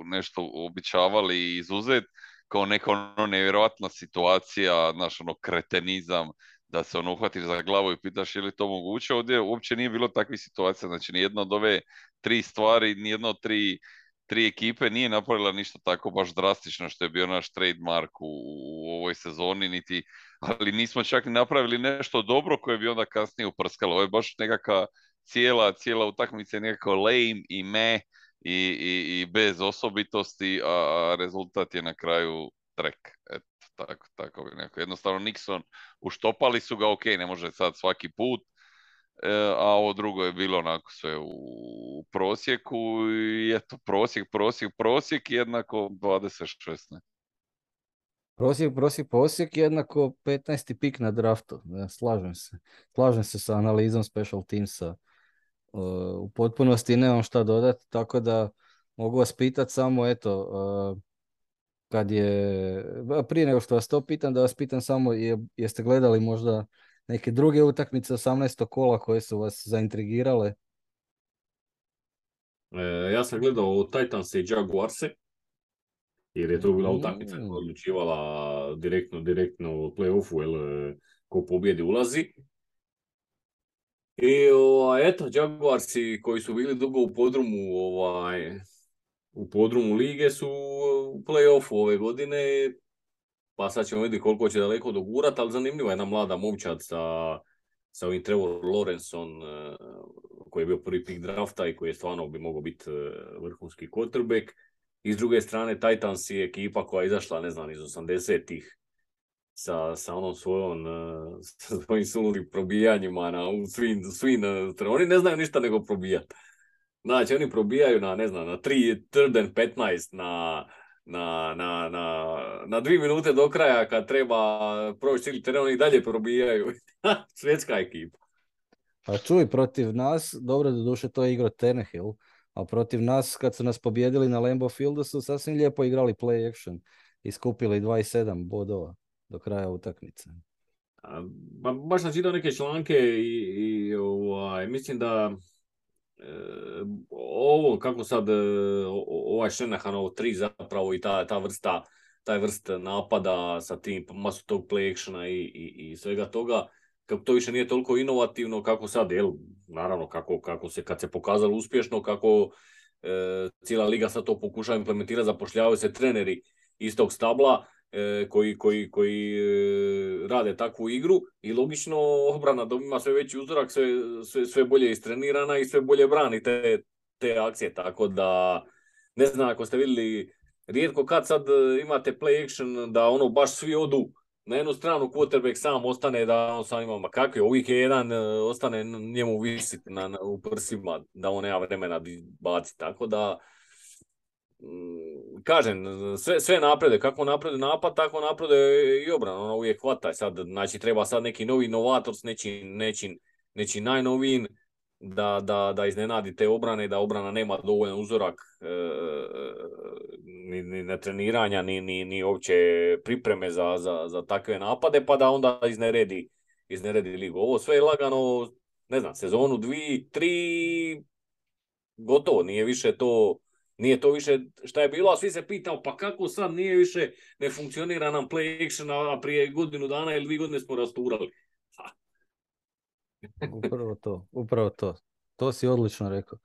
nešto običavali izuzet, kao neka ono nevjerojatna situacija, naš ono kretenizam, da se ono uhvatiš za glavu i pitaš je li to moguće. Ovdje uopće nije bilo takvih situacija, znači nijedna od ove tri stvari, nijedna od tri tri ekipe nije napravila ništa tako baš drastično što je bio naš trademark u, u ovoj sezoni, niti, ali nismo čak ni napravili nešto dobro koje bi onda kasnije uprskalo. Ovo je baš nekakva cijela, cijela utakmica nekako lame i me i, i, i bez osobitosti, a rezultat je na kraju trek. Eto, tako, tako neko. Jednostavno Nixon uštopali su ga, ok, ne može sad svaki put, e, a ovo drugo je bilo onako sve u prosjeku i eto, prosjek, prosjek, prosjek jednako 26.
Prosjek, prosjek, prosjek jednako 15. pik na draftu. Ja, slažem se. Slažem se sa analizom special teamsa. Uh, u potpunosti nemam šta dodati, tako da mogu vas pitati samo, eto, uh, kad je, prije nego što vas to pitam, da vas pitam samo, je, jeste gledali možda neke druge utakmice 18. kola koje su vas zaintrigirale?
E, ja sam gledao Titans i Jaguarse, jer je to bila utakmica koja odlučivala direktno, direktno u play-offu, jel, ko pobjedi ulazi. I ovaj, eto, Jaguarsi koji su bili dugo u podrumu, ovaj, u podrumu lige su u play-offu ove godine, pa sad ćemo vidjeti koliko će daleko dogurati, ali zanimljiva je jedna mlada momčad sa, sa ovim Trevor Lawrenceom, eh, koji je bio prvi pick drafta i koji je stvarno bi mogao biti eh, vrhunski quarterback. I s druge strane, Titans je ekipa koja je izašla, ne znam, iz 80-ih sa, sa onom svojom, uh, sa svojim suludim probijanjima na, u svim, svim oni ne znaju ništa nego probijati. Znači, oni probijaju na, ne znam, na 3, third and 15, na, na, na, na, na dvije minute do kraja kad treba proći cijeli teren, oni dalje probijaju. Svjetska ekipa.
Pa čuj, protiv nas, dobro do duše to je igro Tenehill, a protiv nas kad su nas pobjedili na Lambeau Fieldu su sasvim lijepo igrali play action i skupili 27 bodova do kraja utakmice.
Pa baš sam čitao neke članke i, i ovaj, mislim da ovo kako sad e, ovaj ovo tri zapravo i ta, ta vrsta taj vrst napada sa tim masu tog play actiona i, i, i svega toga kako to više nije toliko inovativno kako sad, jel, naravno kako, kako se kad se pokazalo uspješno, kako e, cijela liga sad to pokušava implementirati, zapošljavaju se treneri iz tog stabla, E, koji, koji, koji e, rade takvu igru i logično obrana dobima sve veći uzorak, sve, sve, sve bolje istrenirana i sve bolje brani te, te akcije, tako da ne znam ako ste vidjeli rijetko kad sad imate play action da ono baš svi odu na jednu stranu quarterback sam ostane da on sam ima, ma kakvi, je jedan e, ostane njemu visit na, na, u prsima da on nema vremena baciti, tako da kažem, sve, sve naprede, kako naprede napad, tako naprede i obrana, ono uvijek hvata, sad, znači treba sad neki novi novator s nečim, nečim, nečim da, da, da iznenadi te obrane, da obrana nema dovoljan uzorak e, ni, ni na treniranja, ni, ni, ni uopće pripreme za, za, za takve napade, pa da onda izneredi, izneredi ligu. Ovo sve je lagano, ne znam, sezonu, dvi, tri, gotovo, nije više to nije to više šta je bilo, a svi se pitao pa kako sad nije više, ne funkcionira nam play action, a prije godinu dana ili dvije godine smo rasturali.
upravo to, upravo to. To si odlično rekao.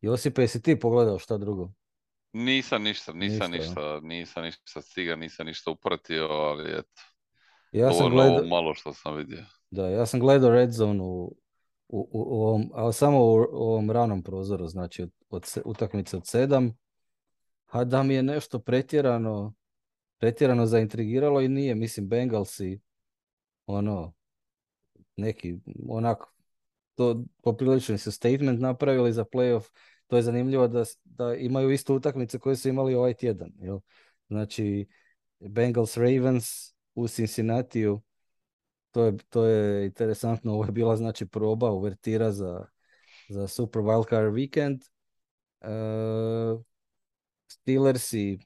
Josipe, jesi ti pogledao šta drugo?
Nisam ništa, nisam ništa, nisam ništa stiga, nisam ništa upratio, ali eto.
Ja sam gledao...
malo što sam vidio.
Da, ja sam gledao Red Zone u, u, u, ovom, ali samo u, ovom ranom prozoru, znači od, od utakmice od sedam, a da mi je nešto pretjerano, pretjerano zaintrigiralo i nije, mislim, Bengalsi, ono, neki, onako, to poprilično su statement napravili za playoff, to je zanimljivo da, da imaju istu utakmice koje su imali ovaj tjedan, jel? Znači, Bengals Ravens u Cincinnatiju to je, to je interesantno, ovo je bila znači proba uvertira za, za Super Wildcard Weekend. Uh, Steelers i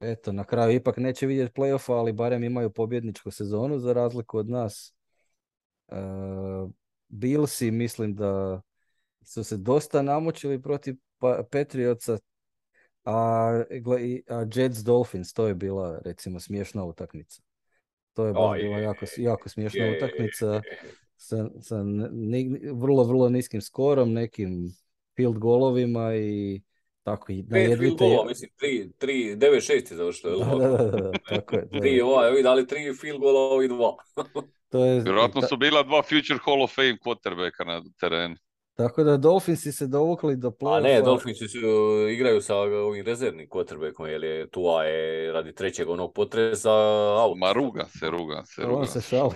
eto, na kraju ipak neće vidjeti playoffa, ali barem imaju pobjedničku sezonu za razliku od nas. Uh, Billsi mislim da su se dosta namučili protiv pa, Patriotsa, a, a Jets Dolphins, to je bila recimo smiješna utakmica. To je baš bila jako, jako smiješna utakmica sa, vrlo, vrlo niskim skorom, nekim field golovima i Tako i na
Pet field
jedvite...
golova, mislim, tri, tri, 9-6 je završilo.
Da, da, da, da, tako je. to
Tri,
je-
ovaj, ovi dali tri field gola, ovi dva.
To je,
Vjerojatno su bila dva Future Hall of Fame quarterbacka na terenu.
Tako da Dolphinsi se dovukli do
A
play
ne, Dolphinsi su, igraju sa ovim rezervnim quarterbackom, jer je Tua je radi trećeg onog potresa out.
Ma ruga se, ruga se, ruga
On se šali.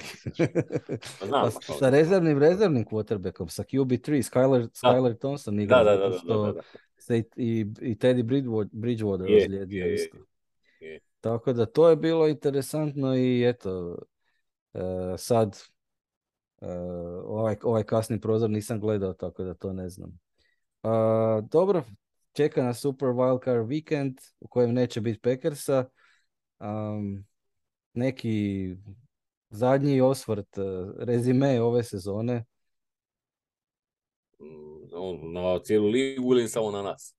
Znam,
Pa s- sa rezervnim, rezervnim quarterbackom, sa QB3, Skyler, Skyler Thompson igra,
Da, da, da, da,
što
da, da.
se i, i, i Teddy Bridgewater, Bridgewater
Je, je, je,
isto.
je.
Tako da to je bilo interesantno i eto, e, sad ovaj, ovaj kasni prozor nisam gledao, tako da to ne znam. A, dobro, čeka nas Super Wildcard Weekend u kojem neće biti Packersa. Am, neki zadnji osvrt, e, rezime ove sezone.
Mm, na cijelu ligu ili samo na nas?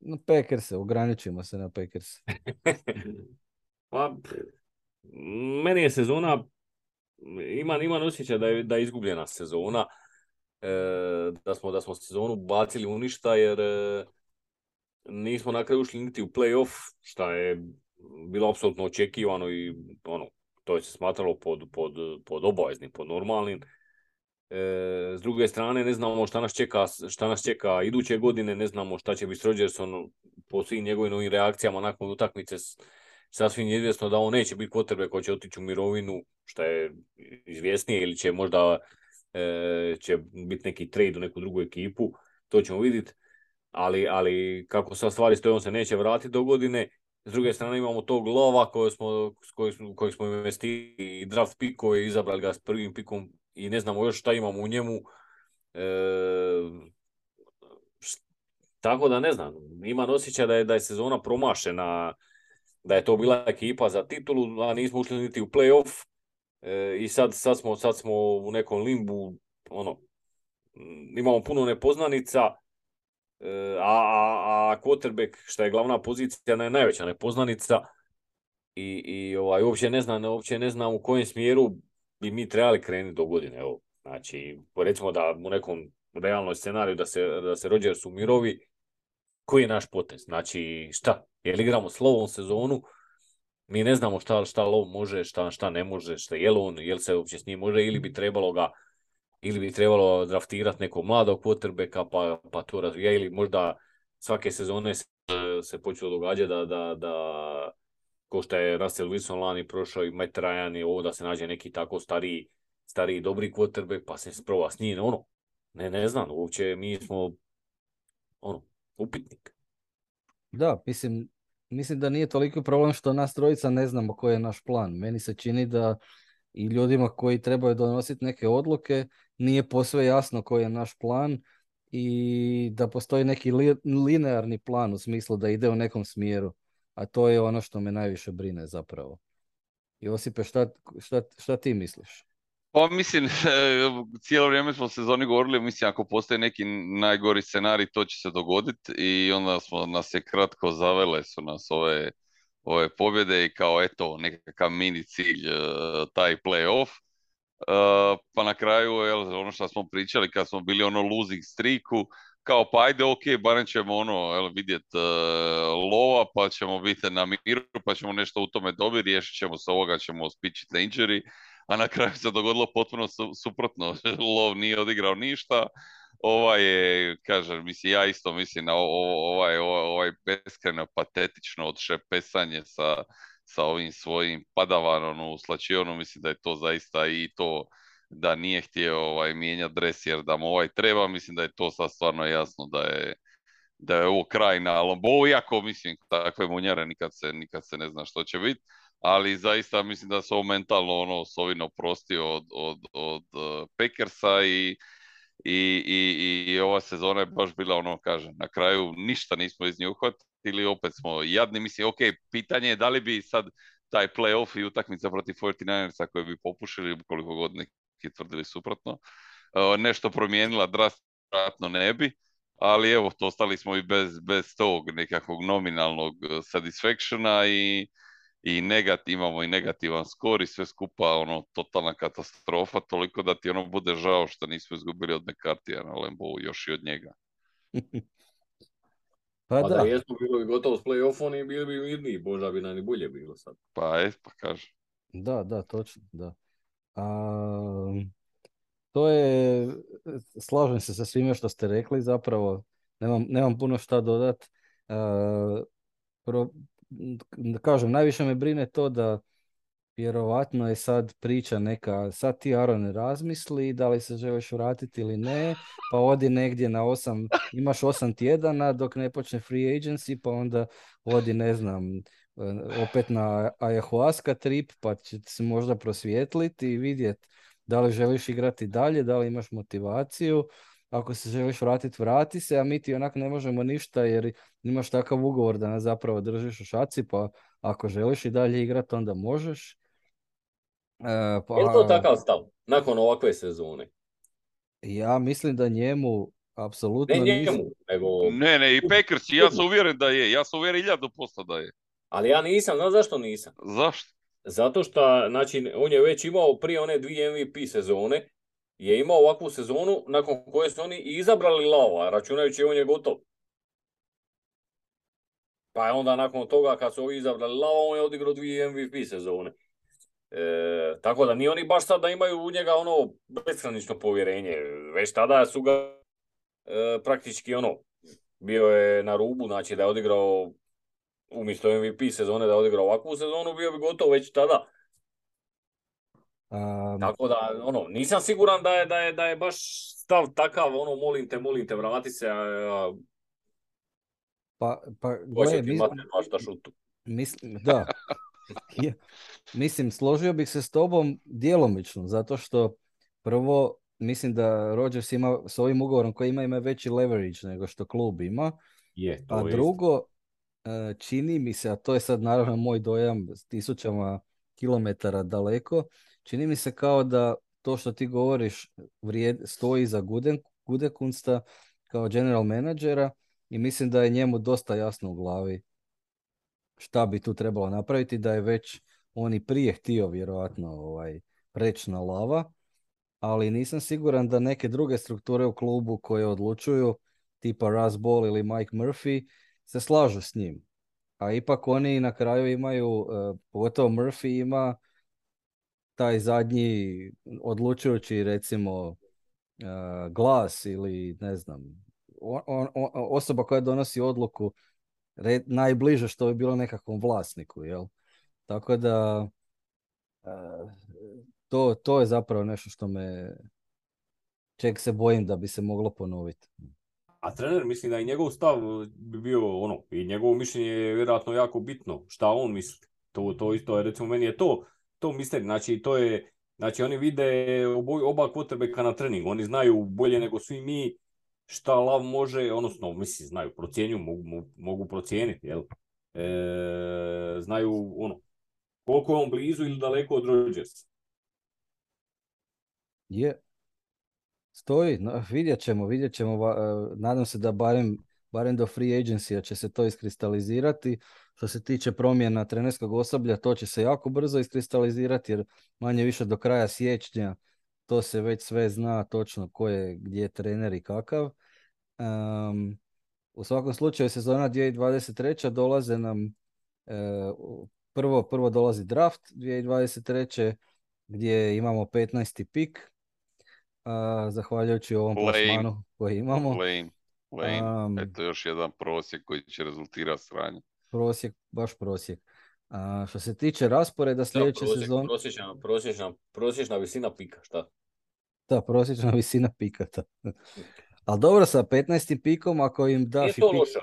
No, Packerse, ograničimo se na Packers.
Pa, meni je sezona, imam, imam osjećaj da je, da je izgubljena sezona, e, da, smo, da smo sezonu bacili u ništa jer e, nismo na kraju ušli niti u playoff, šta je bilo apsolutno očekivano i ono, to je se smatralo pod, pod, pod obaveznim, pod normalnim. E, s druge strane, ne znamo šta nas čeka, šta nas čeka iduće godine, ne znamo šta će biti s po svim njegovim reakcijama nakon utakmice. Sasvim je izvjesno da on neće biti quarterback koji će otići u mirovinu, što je izvjesnije, ili će možda e, će biti neki trade u neku drugu ekipu, to ćemo vidjeti. Ali, ali kako sad stvari stoje, on se neće vratiti do godine. S druge strane imamo tog lova koji smo, kojeg smo, kojeg smo i draft pikove, izabrali ga s prvim pikom i ne znamo još šta imamo u njemu. E, tako da ne znam, imam osjećaj da je, da je sezona promašena, da je to bila ekipa za titulu, a nismo ušli niti u playoff. E, I sad, sad, smo, sad smo u nekom limbu, ono, imamo puno nepoznanica, e, a, a, a quarterback, što je glavna pozicija, je najveća nepoznanica. I, i ovaj, uopće ne znam, uopće ne znam u kojem smjeru bi mi trebali krenuti do godine. Evo, znači, recimo da u nekom realnom scenariju da se, da se Rodgers umirovi, koji je naš potez? Znači, šta? Jel igramo slovom sezonu? Mi ne znamo šta, šta lov može, šta, šta ne može, šta je on, jel se uopće s njim može ili bi trebalo ga ili bi trebalo draftirati nekog mladog quarterbacka pa, pa to razvija ili možda svake sezone se, se počelo događati da, da, da ko što je Russell Wilson lani prošao i Matt Ryan i ovo da se nađe neki tako stariji, stariji dobri quarterback pa se sprova s njim, ono, ne, ne znam, uopće mi smo ono, upitnik.
Da, mislim, mislim da nije toliko problem što nas trojica ne znamo koji je naš plan. Meni se čini da i ljudima koji trebaju donositi neke odluke nije posve jasno koji je naš plan i da postoji neki li- linearni plan u smislu da ide u nekom smjeru. A to je ono što me najviše brine zapravo. Josipe, šta, šta, šta ti misliš?
Pa mislim, cijelo vrijeme smo sezoni govorili, mislim ako postoji neki najgori scenarij, to će se dogoditi i onda smo nas je kratko zavele su nas ove, ove pobjede i kao eto nekakav mini cilj eh, taj playoff. Eh, pa na kraju, jel, ono što smo pričali kad smo bili ono losing streaku, kao pa ajde ok, barem ćemo ono jel, vidjet eh, lova, pa ćemo biti na miru, pa ćemo nešto u tome dobiti, riješit ćemo se ovoga, ćemo spičiti na injury, a na kraju se dogodilo potpuno su- suprotno. Lov nije odigrao ništa. Ovaj je, kažem, mislim, ja isto mislim na ovaj, ovaj, beskrajno patetično odšepesanje sa, sa ovim svojim padavanom u slačionu, mislim da je to zaista i to da nije htio ovaj, mijenjati dres jer da mu ovaj treba, mislim da je to sad stvarno jasno da je da je ovo kraj na Lombovu, iako mislim takve munjare nikad se, nikad se ne zna što će biti, ali zaista mislim da se ovo mentalno ono Sovin oprostio od, od, od uh, Packersa i, i, i, i ova sezona je baš bila ono, kažem, na kraju ništa nismo iz nje uhvatili, opet smo jadni, mislim, ok, pitanje je da li bi sad taj playoff i utakmica protiv 49ersa koje bi popušili, koliko god neki tvrdili suprotno, uh, nešto promijenila drastno ne bi, ali evo, to ostali smo i bez, bez tog nekakvog nominalnog uh, satisfactiona i, i negat, imamo i negativan skor i sve skupa ono totalna katastrofa, toliko da ti ono bude žao što nismo izgubili od Mekartija na Lembovu, još i od njega.
Pa
A
da,
da jesmo bilo bi gotovo s play-offom i bili bi mirniji, Boža bi nam i bolje bilo sad.
Pa je, pa kaže.
da, da, točno, da. A, to je, slažem se sa svime što ste rekli, zapravo nemam, nemam puno šta dodat. A, pro- kažem, najviše me brine to da vjerovatno je sad priča neka, sad ti Aron razmisli da li se želiš vratiti ili ne, pa odi negdje na osam, imaš osam tjedana dok ne počne free agency, pa onda odi, ne znam, e, opet na ayahuasca trip, pa će se možda prosvijetliti i vidjeti da li želiš igrati dalje, da li imaš motivaciju. Ako se želiš vratiti, vrati se, a mi ti onak ne možemo ništa jer imaš takav ugovor da nas zapravo držiš u šaci, pa ako želiš i dalje igrati, onda možeš. E, pa,
Je li to takav stav, nakon ovakve sezone?
Ja mislim da njemu apsolutno
Ne njemu, nego...
Ne, ne, i Packers, ja sam uvjeren da je. Ja sam uvjeren iljadu posto da je.
Ali ja nisam, znaš zašto nisam?
Zašto?
Zato što, znači, on je već imao prije one dvije MVP sezone, je imao ovakvu sezonu nakon koje su oni i izabrali Lava, računajući on je gotov. Pa je onda nakon toga kad su ovi izabrali Lava, on je odigrao dvije MVP sezone. E, tako da nije oni baš sad da imaju u njega ono beskranično povjerenje. Već tada su ga e, praktički ono, bio je na rubu, znači da je odigrao umjesto MVP sezone da je odigrao ovakvu sezonu, bio bi gotov već tada.
A,
Tako da, ono, nisam siguran da je, da je, da je baš stav takav, ono, molim te, molim te, vrati se, a,
pa, pa
ko
gle,
će ti
mis-
mater baš da šutu.
Mislim, da. Je. Mislim, složio bih se s tobom djelomično, zato što prvo, mislim da Rodgers ima s ovim ugovorom koji ima, ima veći leverage nego što klub ima,
Je, to
a
je
drugo, e, čini mi se, a to je sad naravno moj dojam s tisućama kilometara daleko, čini mi se kao da to što ti govoriš vrijed, stoji za Guden, Gudekunsta kao general menadžera i mislim da je njemu dosta jasno u glavi šta bi tu trebalo napraviti, da je već on i prije htio vjerojatno ovaj, preći na lava, ali nisam siguran da neke druge strukture u klubu koje odlučuju, tipa Russ Ball ili Mike Murphy, se slažu s njim. A ipak oni na kraju imaju, eh, pogotovo Murphy ima taj zadnji odlučujući recimo eh, glas ili ne znam, osoba koja donosi odluku najbliže što bi bilo nekakvom vlasniku, jel? Tako da eh, to, to je zapravo nešto što me čeg se bojim da bi se moglo ponoviti.
A trener, mislim da i njegov stav bi bio ono, i njegovo mišljenje je vjerojatno jako bitno, šta on misli. To, to isto je, recimo, meni je to, to mister, znači to je, znači oni vide oboj, oba quarterbacka na treningu, oni znaju bolje nego svi mi šta Lav može, odnosno, mislim, znaju, procjenju, mogu, mogu, procijeniti, jel? E, znaju, ono, koliko je on blizu ili daleko od Rodgersa.
Je. Stoji, no, vidjet ćemo, vidjet ćemo. e, Nadam se da barem, barem do free agency će se to iskristalizirati. Što se tiče promjena trenerskog osoblja, to će se jako brzo iskristalizirati jer manje više do kraja siječnja to se već sve zna točno ko je gdje je trener i kakav. Em, u svakom slučaju sezona 2023. dolaze nam e, prvo, prvo dolazi draft 2023. gdje imamo 15. pik a, zahvaljujući ovom
Lame.
plasmanu koji imamo.
Lane. Lane.
Am,
Eto još jedan prosjek koji će rezultirati sranje.
Prosjek, baš prosjek. A, što se tiče rasporeda sljedeće
prosjek-
sezone,
prosječna, prosječna, prosječna visina pika, šta?
da, prosječna visina pikata. Ali dobro, sa 15. pikom, ako im daš
to
pik,
loše.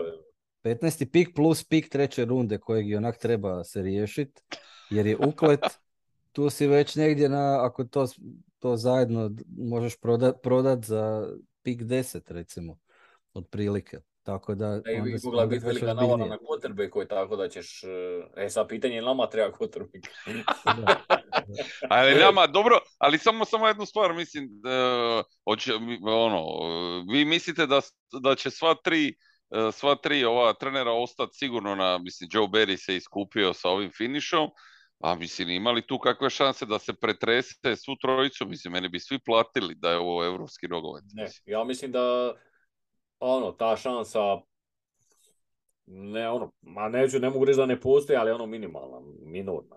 15. pik plus pik treće runde kojeg i onak treba se riješiti, jer je uklet, tu si već negdje na, ako to, to zajedno možeš prodat, prodat za pik 10 recimo, otprilike. Tako da
E,
onda,
mogla biti velika navala na quarterbacku i tako da ćeš... E, sad pitanje je li nama treba.
Da.
Ali nama, dobro, ali samo, samo jednu stvar, mislim, e, hoće, mi- ono, e, vi mislite da, da će sva tri, e, sva tri ova trenera ostati sigurno na, mislim, Joe Barry se iskupio sa ovim finišom, a mislim, imali tu kakve šanse da se pretrese svu trojicu, mislim, meni bi svi platili da je ovo evropski nogomet.
Ne, ja mislim da ono, ta šansa ne, ono, ma neću, ne mogu reći da ne postoji, ali ono minimalna, minorna.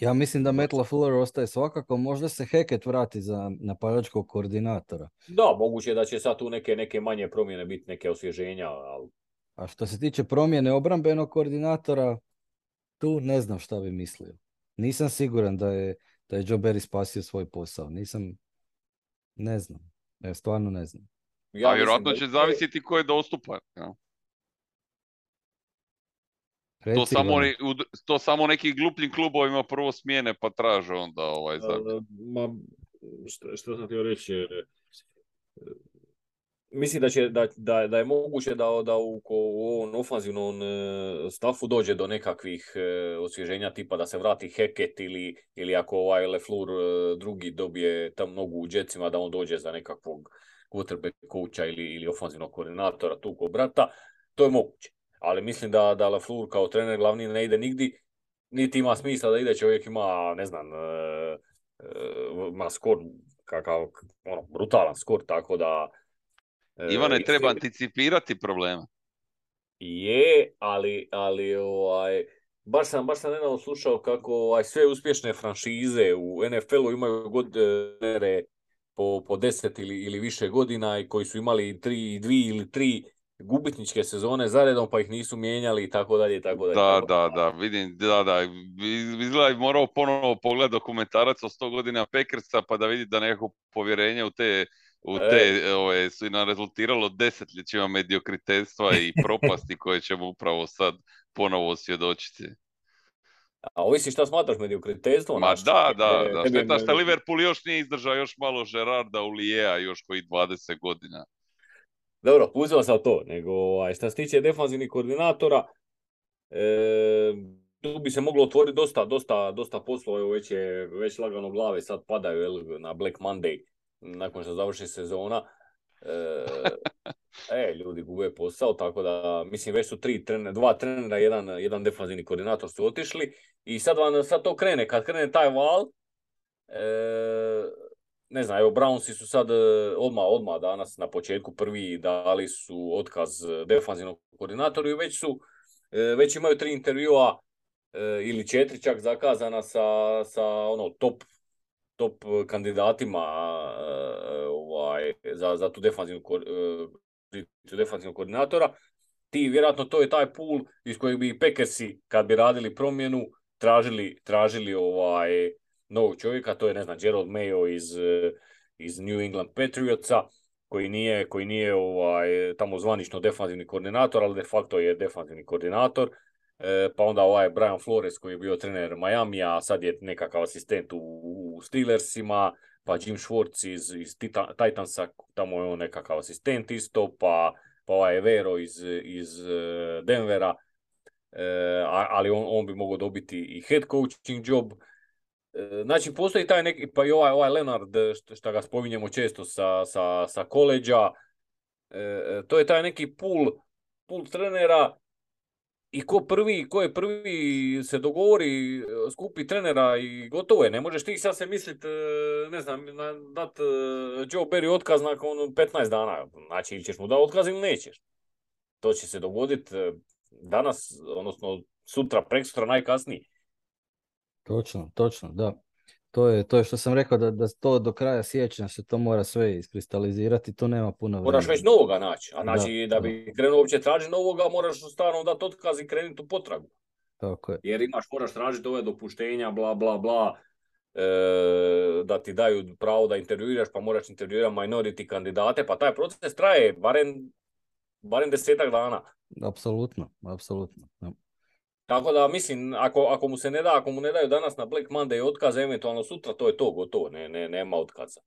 Ja mislim da Matt LaFleur ostaje svakako, možda se Hackett vrati za napadačkog koordinatora.
Da, moguće je da će sad tu neke, neke manje promjene biti, neke osvježenja, ali
A što se tiče promjene obrambenog koordinatora, tu ne znam šta bi mislio. Nisam siguran da je, da je Joe Barry spasio svoj posao. Nisam, ne znam. Ja stvarno ne znam.
Ja
A vjerojatno
da
će zavisiti ko je dostupan. ja. To samo, oni, to samo neki glupljim klubovima prvo smijene pa traže onda ovaj za...
Ma, što, što sam htio reći, e, mislim da, će, da, da, da je moguće da, da u, ko- u ovom ofanzivnom e, stafu dođe do nekakvih e, osvježenja tipa da se vrati Hackett ili, ili ako ovaj LeFleur e, drugi dobije tam nogu u džecima da on dođe za nekakvog quarterback coacha ili, ili ofanzivnog koordinatora tu ko brata, to je moguće. Ali mislim da, da LeFleur kao trener glavni ne ide nigdi, niti ima smisla da ide čovjek ima, ne znam, e, e, ima skor kakav, ono, brutalan skor, tako da... e,
Ivane,
i
treba anticipirati probleme.
Je, ali, ali ovaj, baš sam, baš sam nedavno slušao kako ovaj, sve uspješne franšize u NFL-u imaju godine po, po deset ili, ili više godina i koji su imali tri, dvi ili tri gubitničke sezone zaredom pa ih nisu mijenjali i tako dalje i tako dalje.
Da, da, da, vidim, da, da, iz- izgleda bi morao ponovo pogledati dokumentarac o 100 godina Packersa pa da vidi da nekako povjerenje u te, u
E.
te, ove, su nam rezultiralo desetljećima mediokritetstva i propasti koje ćemo upravo sad ponovo svjedočiti.
A ovisi šta smatraš mediokritetstvom?
Ma
znači,
da, da, da,
je-
šteta što Liverpool još nije izdržao još malo Gerarda Ulijeja još koji 20 godina.
Dobro, pustimo sad to, nego ovaj, što se tiče defanzivnih koordinatora, e, tu bi se moglo otvoriti dosta, dosta, dosta poslova, evo već, je, već lagano glave sad padaju jel, na Black Monday, nakon što završi sezona. E, e, ljudi gube posao, tako da, mislim, već su tri trenera, dva trenera, jedan, jedan defanzivni koordinator su otišli i sad vam, sad to krene, kad krene taj val, e, ne znam, evo Brownsi su sad e, odmah, odmah danas na početku prvi dali su otkaz defanzivnog koordinatoru i već su, e, već imaju tri intervjua ili četiri čak zakazana sa, sa ono top, top kandidatima ovaj, za, za tu defanzivnu, e, defanzivnog koordinatora. Ti, vjerojatno, to je taj pool iz kojeg bi i Packersi, kad bi radili promjenu, tražili, tražili ovaj, novog čovjeka, to je, ne znam, Gerald Mayo iz, eh, iz New England Patriotsa, koji nije, koji nije ovaj, tamo zvanično defanzivni koordinator, ali de facto je defanzivni koordinator. E, pa onda ovaj Brian Flores koji je bio trener Miami, a sad je nekakav asistent u, u Steelersima, pa Jim Schwartz iz, iz Tita- Titansa, tamo je on nekakav asistent isto, pa, pa ovaj Evero iz, iz eh, Denvera, E, ali on, on bi mogao dobiti i head coaching job. E, Znači, postoji taj neki, pa i ovaj, ovaj Leonard, što, ga spominjemo često sa, sa, sa koleđa, e, to je taj neki pool, pool trenera i ko prvi, ko je prvi se dogovori, e, skupi trenera i gotovo je. Ne možeš ti sad se mislit, e, ne znam, na, dat e, Joe Barry otkaz nakon 15 dana. Znači, ili ćeš mu dati otkaz ili nećeš. To će se dogoditi e, danas, odnosno sutra, preksutra najkasnije.
Točno, točno, da. To je, to je što sam rekao da, da to do kraja siječnja se to mora sve iskristalizirati, tu nema puno
Moraš
vremena.
već novoga naći, a znači da,
Da,
bi krenuo uopće tražiti novoga, moraš stvarno dati otkaz i krenuti u potragu.
Tako je.
Jer imaš, moraš tražiti ove dopuštenja, bla, bla, bla, e, da ti daju pravo da intervjuiraš, pa moraš intervjuirati minority kandidate, pa taj proces traje barem, barem desetak dana.
Apsolutno, apsolutno. Da.
Tako da mislim, ako, ako mu se ne da, ako mu ne daju danas na Black Monday otkaz, eventualno sutra, to je to, gotovo, ne, ne, nema otkaza.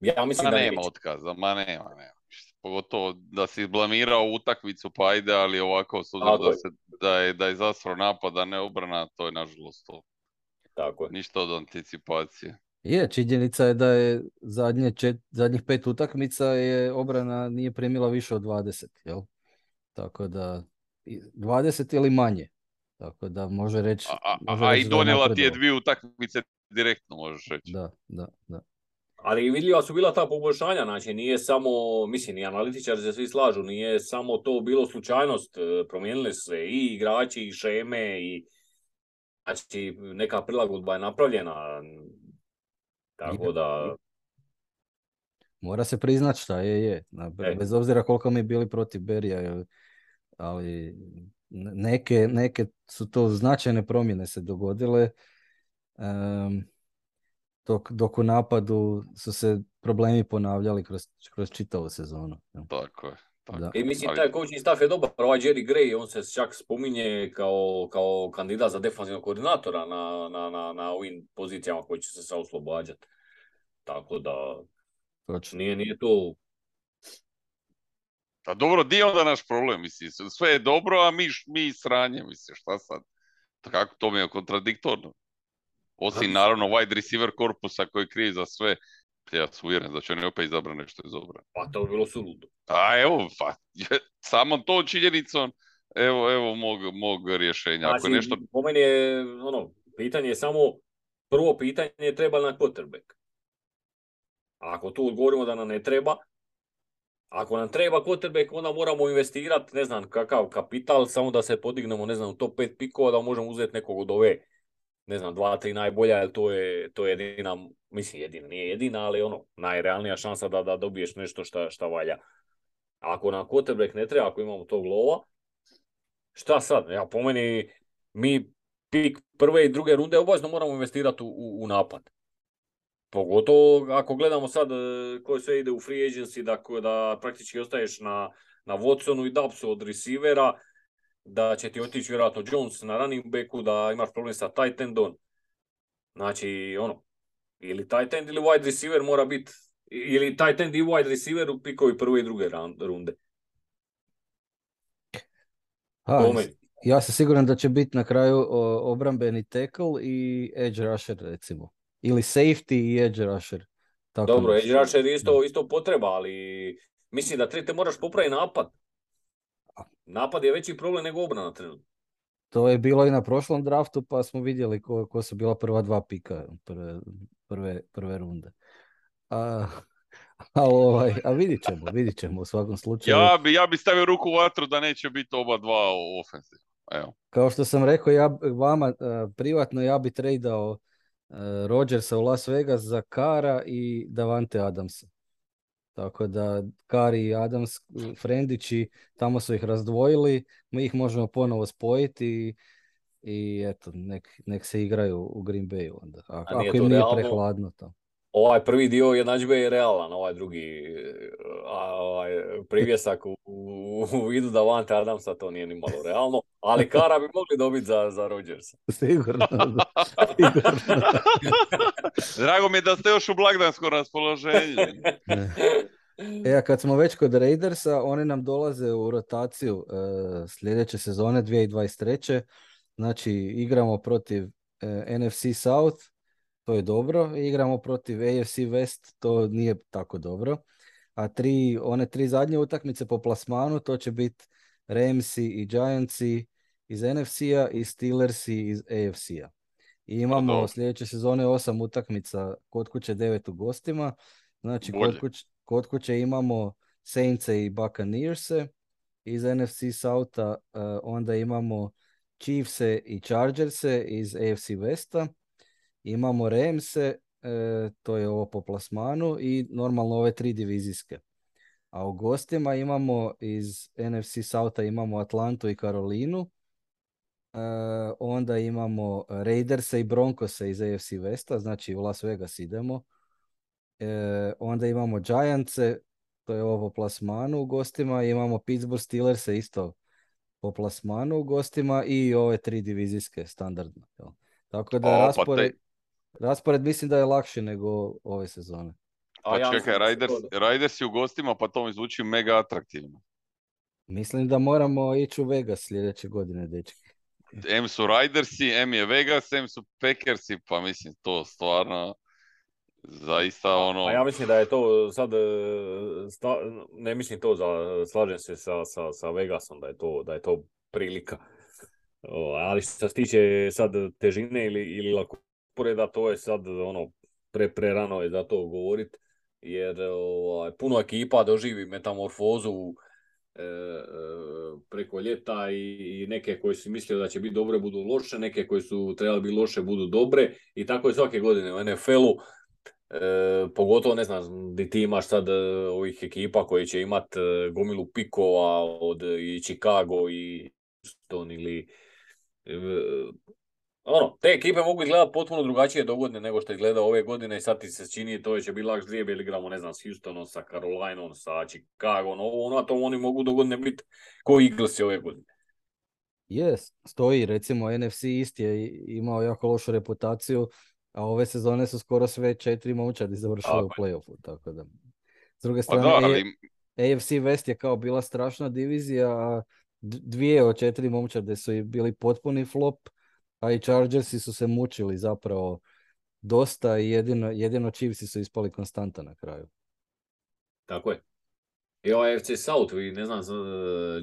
Ja mislim
Ma
da
nema
neće.
otkaza, ma nema, nema. Pogotovo da si blamirao utakmicu, pa ajde, ali ovako, s da,
je.
se, da, je, da je zasro napad, a ne obrana, to je nažalost to.
Tako je.
Ništa od anticipacije.
Je, činjenica je da je zadnje čet, zadnjih pet utakmica je obrana nije primila više od 20, jel? Tako da, i- 20 ili manje. Tako da može reći...
A, a,
može
a
reći
i donijela ti je dvije utakmice direktno, možeš reći.
Da, da, da.
Ali vidljiva su bila ta poboljšanja, znači nije samo, mislim i analitičari se svi slažu, nije samo to bilo slučajnost, e, promijenili su se i igrači i šeme i znači neka prilagodba je napravljena. Tako da...
Mora se priznat šta je, je.
E.
Bez obzira koliko mi bili protiv Berija, ali neke, neke su to značajne promjene se dogodile. Um, dok, dok u napadu su se problemi ponavljali kroz, kroz čitavu sezonu.
Tako je. Tako.
Da. I mislim, taj coaching staff je dobar. Ovaj Jerry Gray, on se čak spominje kao, kao kandidat za defanzivnog koordinatora na, na, na, na ovim pozicijama koji će se sad oslobađati. Tako da,
Točno.
nije, nije to...
A dobro, di je onda naš problem, mislim, sve je dobro, a mi, mi sranje, mislim, šta sad? Kako to mi je kontradiktorno? Osim naravno wide receiver korpusa koji krije za sve. Ja sam uvjeren da će oni opet izabrati nešto iz obrane.
Pa to bi bilo suludo.
A evo, pa, samo to činjenicom, evo, evo mog, mog rješenja. Ako
Znači,
nešto...
po meni je, ono, pitanje je samo, prvo pitanje je treba na quarterback. A ako tu odgovorimo da nam ne treba, ako nam treba quarterback, onda moramo investirati, ne znam, kakav kapital, samo da se podignemo, ne znam, u top 5 pikova, da možemo uzeti nekog od ove, ne znam, dva, tri najbolja, jer to je, to je jedina, mislim jedina, nije jedina, ali ono, najrealnija šansa da, da dobiješ nešto šta, šta valja. Ako nam quarterback ne treba, ako imamo tog lova, šta sad? Ja, po meni, mi pik prve i druge runde obavezno moramo investirati u, u napad. Pogotovo ako gledamo sad e, koji sve ide u free agency, da, da praktički ostaješ na, na Watsonu i Dubsu od receivera, da će ti otići vjerojatno Jones na running backu, da imaš problem sa tight endom. Znači, ono, ili tight end ili wide receiver mora biti, ili tight end i wide receiver u pikovi prve i druge runde.
Ha, ja sam siguran da će biti na kraju obrambeni tackle i edge rusher recimo. Ili safety i edge rusher. Tako
Dobro, edge rusher je isto, isto potreba, ali mislim da te moraš popraviti napad. Napad je veći problem nego obrana trenutno.
To je bilo i na prošlom draftu pa smo vidjeli ko, ko su bila prva dva pika prve, prve, prve runde. A, a, ovaj, a vidit ćemo, vidit ćemo u svakom slučaju.
Ja bi, ja bi stavio ruku u vatru da neće biti oba dva u ofenzivu. Evo.
Kao što sam rekao ja vama eh, privatno ja bi tradao uh, Rodgersa u Las Vegas za Kara i Davante Adamsa. Tako da Kari i Adams, frendići, tamo su ih razdvojili, mi ih možemo ponovo spojiti i, i eto, nek, nek se igraju u Green Bayu onda. A,
A nije
ako im
to
nije prehladno tamo.
Ovaj prvi dio jednadžbe je realan, ovaj drugi a, ovaj, privjesak u, u, u vidu Davante Adamsa to nije ni malo realno, ali Kara bi mogli dobiti za, za Rodgersa.
Sigurno. da. Sigurno.
Drago mi je da ste još u blagdanskom raspoloženju.
E, a kad smo već kod Raidersa, oni nam dolaze u rotaciju e, sljedeće sezone 2023. Znači, igramo protiv e, NFC South, to je dobro, igramo protiv AFC West, to nije tako dobro. A tri, one tri zadnje utakmice po plasmanu, to će biti Ramsi i Giantsi iz NFC-a i Steelersi iz AFC-a. I imamo
dobro.
sljedeće sezone osam utakmica kod kuće, devet u gostima. Znači, kod kuće, kod kuće imamo Saintse i Buccaneerse iz NFC Southa, uh, onda imamo Chiefse i Chargerse iz AFC Westa, imamo Ramse, uh, to je ovo po plasmanu, i normalno ove tri divizijske. A u gostima imamo iz NFC Southa imamo Atlantu i Karolinu, uh, onda imamo Raiderse i Broncose iz AFC Westa, znači u Las Vegas idemo. E, onda imamo Giantse, to je ovo po plasmanu u gostima, imamo Pittsburgh Steelers isto po plasmanu u gostima i ove tri divizijske standardno. Tako da
O, pa
raspored, raspored mislim da je lakši nego ove sezone.
A
Pa
ja
čekaj, Raiders, Raiders u gostima, pa to mi zvuči mega atraktivno.
Mislim da moramo ići u Vegas sljedeće godine, dečki.
M su Raidersi, M je Vegas, M su Packersi, pa mislim to stvarno zaista ono...
Pa ja mislim da je to sad, e, sta- ne mislim to za, slažem se sa, sa, sa Vegasom da je to, da je to prilika. O, ali što se tiče sad težine ili, ili lakoreda, to je sad ono pre, pre rano je za to govoriti, jer ovaj, puno ekipa doživi metamorfozu e, e, preko ljeta i, i neke koji su mislili da će biti dobre budu loše, neke koji su trebali biti loše budu dobre i tako je svake godine u NFL-u. E, pogotovo ne znam di ti imaš sad ovih ekipa koji će imat gomilu pikova od i Chicago i Houston ili ono, te ekipe mogu izgledati potpuno drugačije dogodne nego što je gleda ove godine i sad ti se čini to će biti lakš dvije ili igramo, ne znam, s Houstonom, sa Carolinom, sa Chicago, ovo, ono, a to oni mogu dogodne biti ko Eaglesi ove godine.
Jes, stoji, recimo NFC East je imao jako lošu reputaciju, a ove sezone su skoro sve četiri momčadi završile u playoffu, tako da. S druge pa strane, ali... AFC West je kao bila strašna divizija, a dvije od četiri momčade su i bili potpuni flop, a i Chargersi su se mučili zapravo dosta i jedino, jedino Chiefsi su ispali konstanta na kraju.
Tako je. I ovaj FC South, vi ne znam,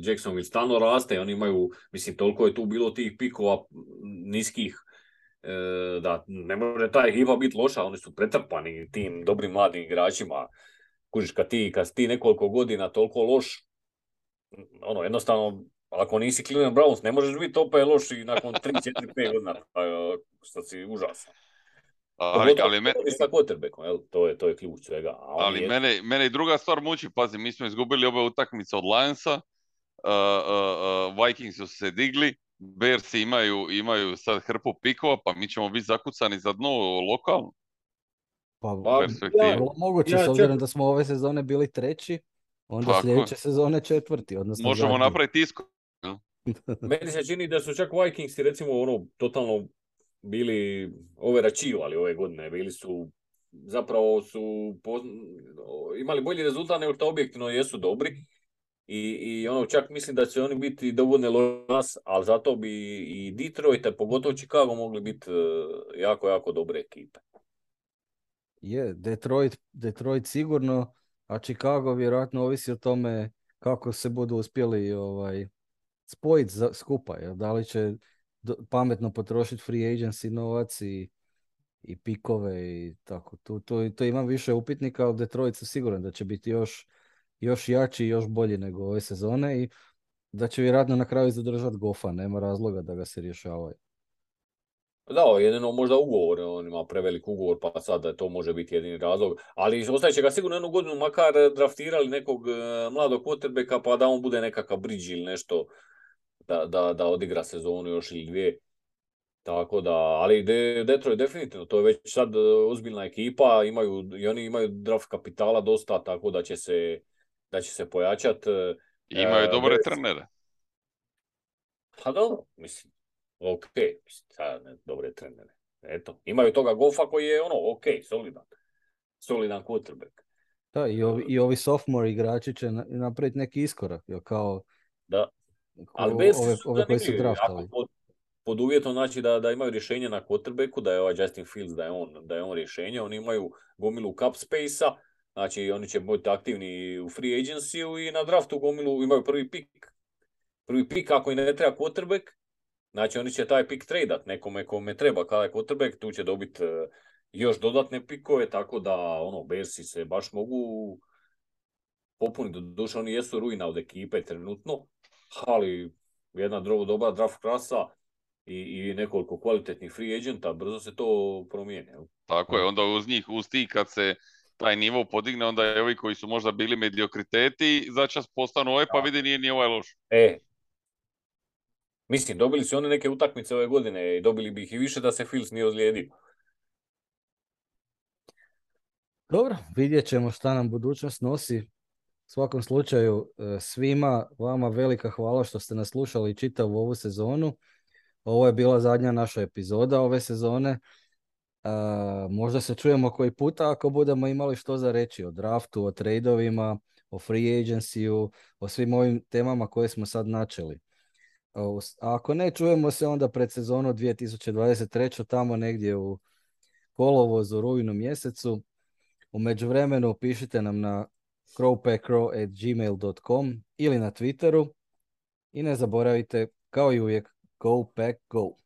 Jacksonville stano raste, oni imaju, mislim, toliko je tu bilo tih pikova niskih, e, da ne može ta ekipa biti loša, oni su pretrpani tim dobrim mladim igračima. Kužiš, kad ti, kad ti nekoliko godina toliko loš, ono, jednostavno ako nisi Cleveland Browns, ne možeš biti opet loš i nakon 3, 4, 5 godina, što si užasan. Ali, ali me... sa jel? To je, to je ključ svega.
ali je... mene, mene i druga stvar muči, pazi, mi smo izgubili ove utakmice od Lionsa, uh, uh, uh, Vikings su se digli, Bears imaju, imaju sad hrpu pikova, pa mi ćemo biti zakucani za dno lokalno.
Pa, pa ja, moguće, ja, s obzirom da smo ove sezone bili treći, onda Tako. sljedeće sezone četvrti. Odnosno
Možemo zadnji. napraviti isko
Meni se čini da su čak Vikingsi recimo ono totalno bili overačivali ove godine, bili su zapravo su imali bolji rezultat nego što objektivno jesu dobri i, i ono čak mislim da će oni biti dovoljne nas, ali zato bi i Detroit, a pogotovo Chicago mogli biti e, jako, jako dobre ekipe.
Je, Detroit, Detroit sigurno, a Chicago vjerojatno ovisi o tome kako se budu uspjeli ovaj, spojiti skupa. Jel? Da li će pametno potrošiti free agency novac i, i pikove i tako. Tu, to, to ima više upitnika, ali Detroit su siguran da će biti još, još jači i još bolji nego ove sezone i da će vjerojatno na kraju zadržati Gofa. Nema razloga da ga se rješavaju.
Da, jedino možda ugovor, on ima prevelik ugovor, pa sad da to može biti jedini razlog. Ali ostaje će ga sigurno jednu godinu makar draftirali nekog e, mladog quarterbacka pa da on bude nekakav bridge ili nešto da, da, da odigra sezonu još ili dvije. Tako da, ali de, Detroit definitivno, to je već sad e, ozbiljna ekipa, imaju, i oni imaju draft kapitala dosta, tako da će se, da će se pojačati. E,
imaju dobre trenere.
Pa dobro, mislim, ok, mislim, ne, dobre trenere. Eto, imaju toga Gofa koji je ono, ok, solidan. Solidan quarterback.
Da, i ovi, i ovi sophomore igrači će napraviti neki iskorak, jer kao
da. Ali bez ove, ove koji su draftali. Pod, pod uvjetom znači da, da imaju rješenje na quarterbacku, da je ovaj Justin Fields, da je on, da je on rješenje, oni imaju gomilu cap space-a, znači oni će biti aktivni u free agency i na draftu gomilu imaju prvi pik. Prvi pik ako i ne treba quarterback, znači oni će taj pik tradat nekome kome treba kada je quarterback, tu će dobiti e, još dodatne pikove, tako da ono, Bersi se baš mogu popuniti. Doduše oni jesu ruina od ekipe trenutno, ali jedna druga dobra draft klasa i, i nekoliko kvalitetnih free agenta, brzo se to promijeni.
Tako je, onda uz njih, uz ti kad se taj nivo podigne, onda je ovi koji su možda bili mediokriteti, začas postanu ovaj, pa vidi nije ni ovaj loš.
E, mislim, dobili su oni neke utakmice ove godine i dobili bi ih i više da se Fils nije ozlijedio.
Dobro, vidjet ćemo šta nam budućnost nosi. U svakom slučaju e, svima vama velika hvala što ste nas slušali čitavu ovu sezonu. Ovo je bila zadnja naša epizoda ove sezone. možda se čujemo koji puta ako budemo imali što za reći o draftu, o tradeovima, o free agency o svim ovim temama koje smo sad načeli. A ako ne, čujemo se onda pred sezonu 2023. tamo negdje u kolovozu, rujnu mjesecu. U međuvremenu pišite nam na crowpackcrow at gmail.com ili na Twitteru i ne zaboravite, kao i uvijek, go pack go!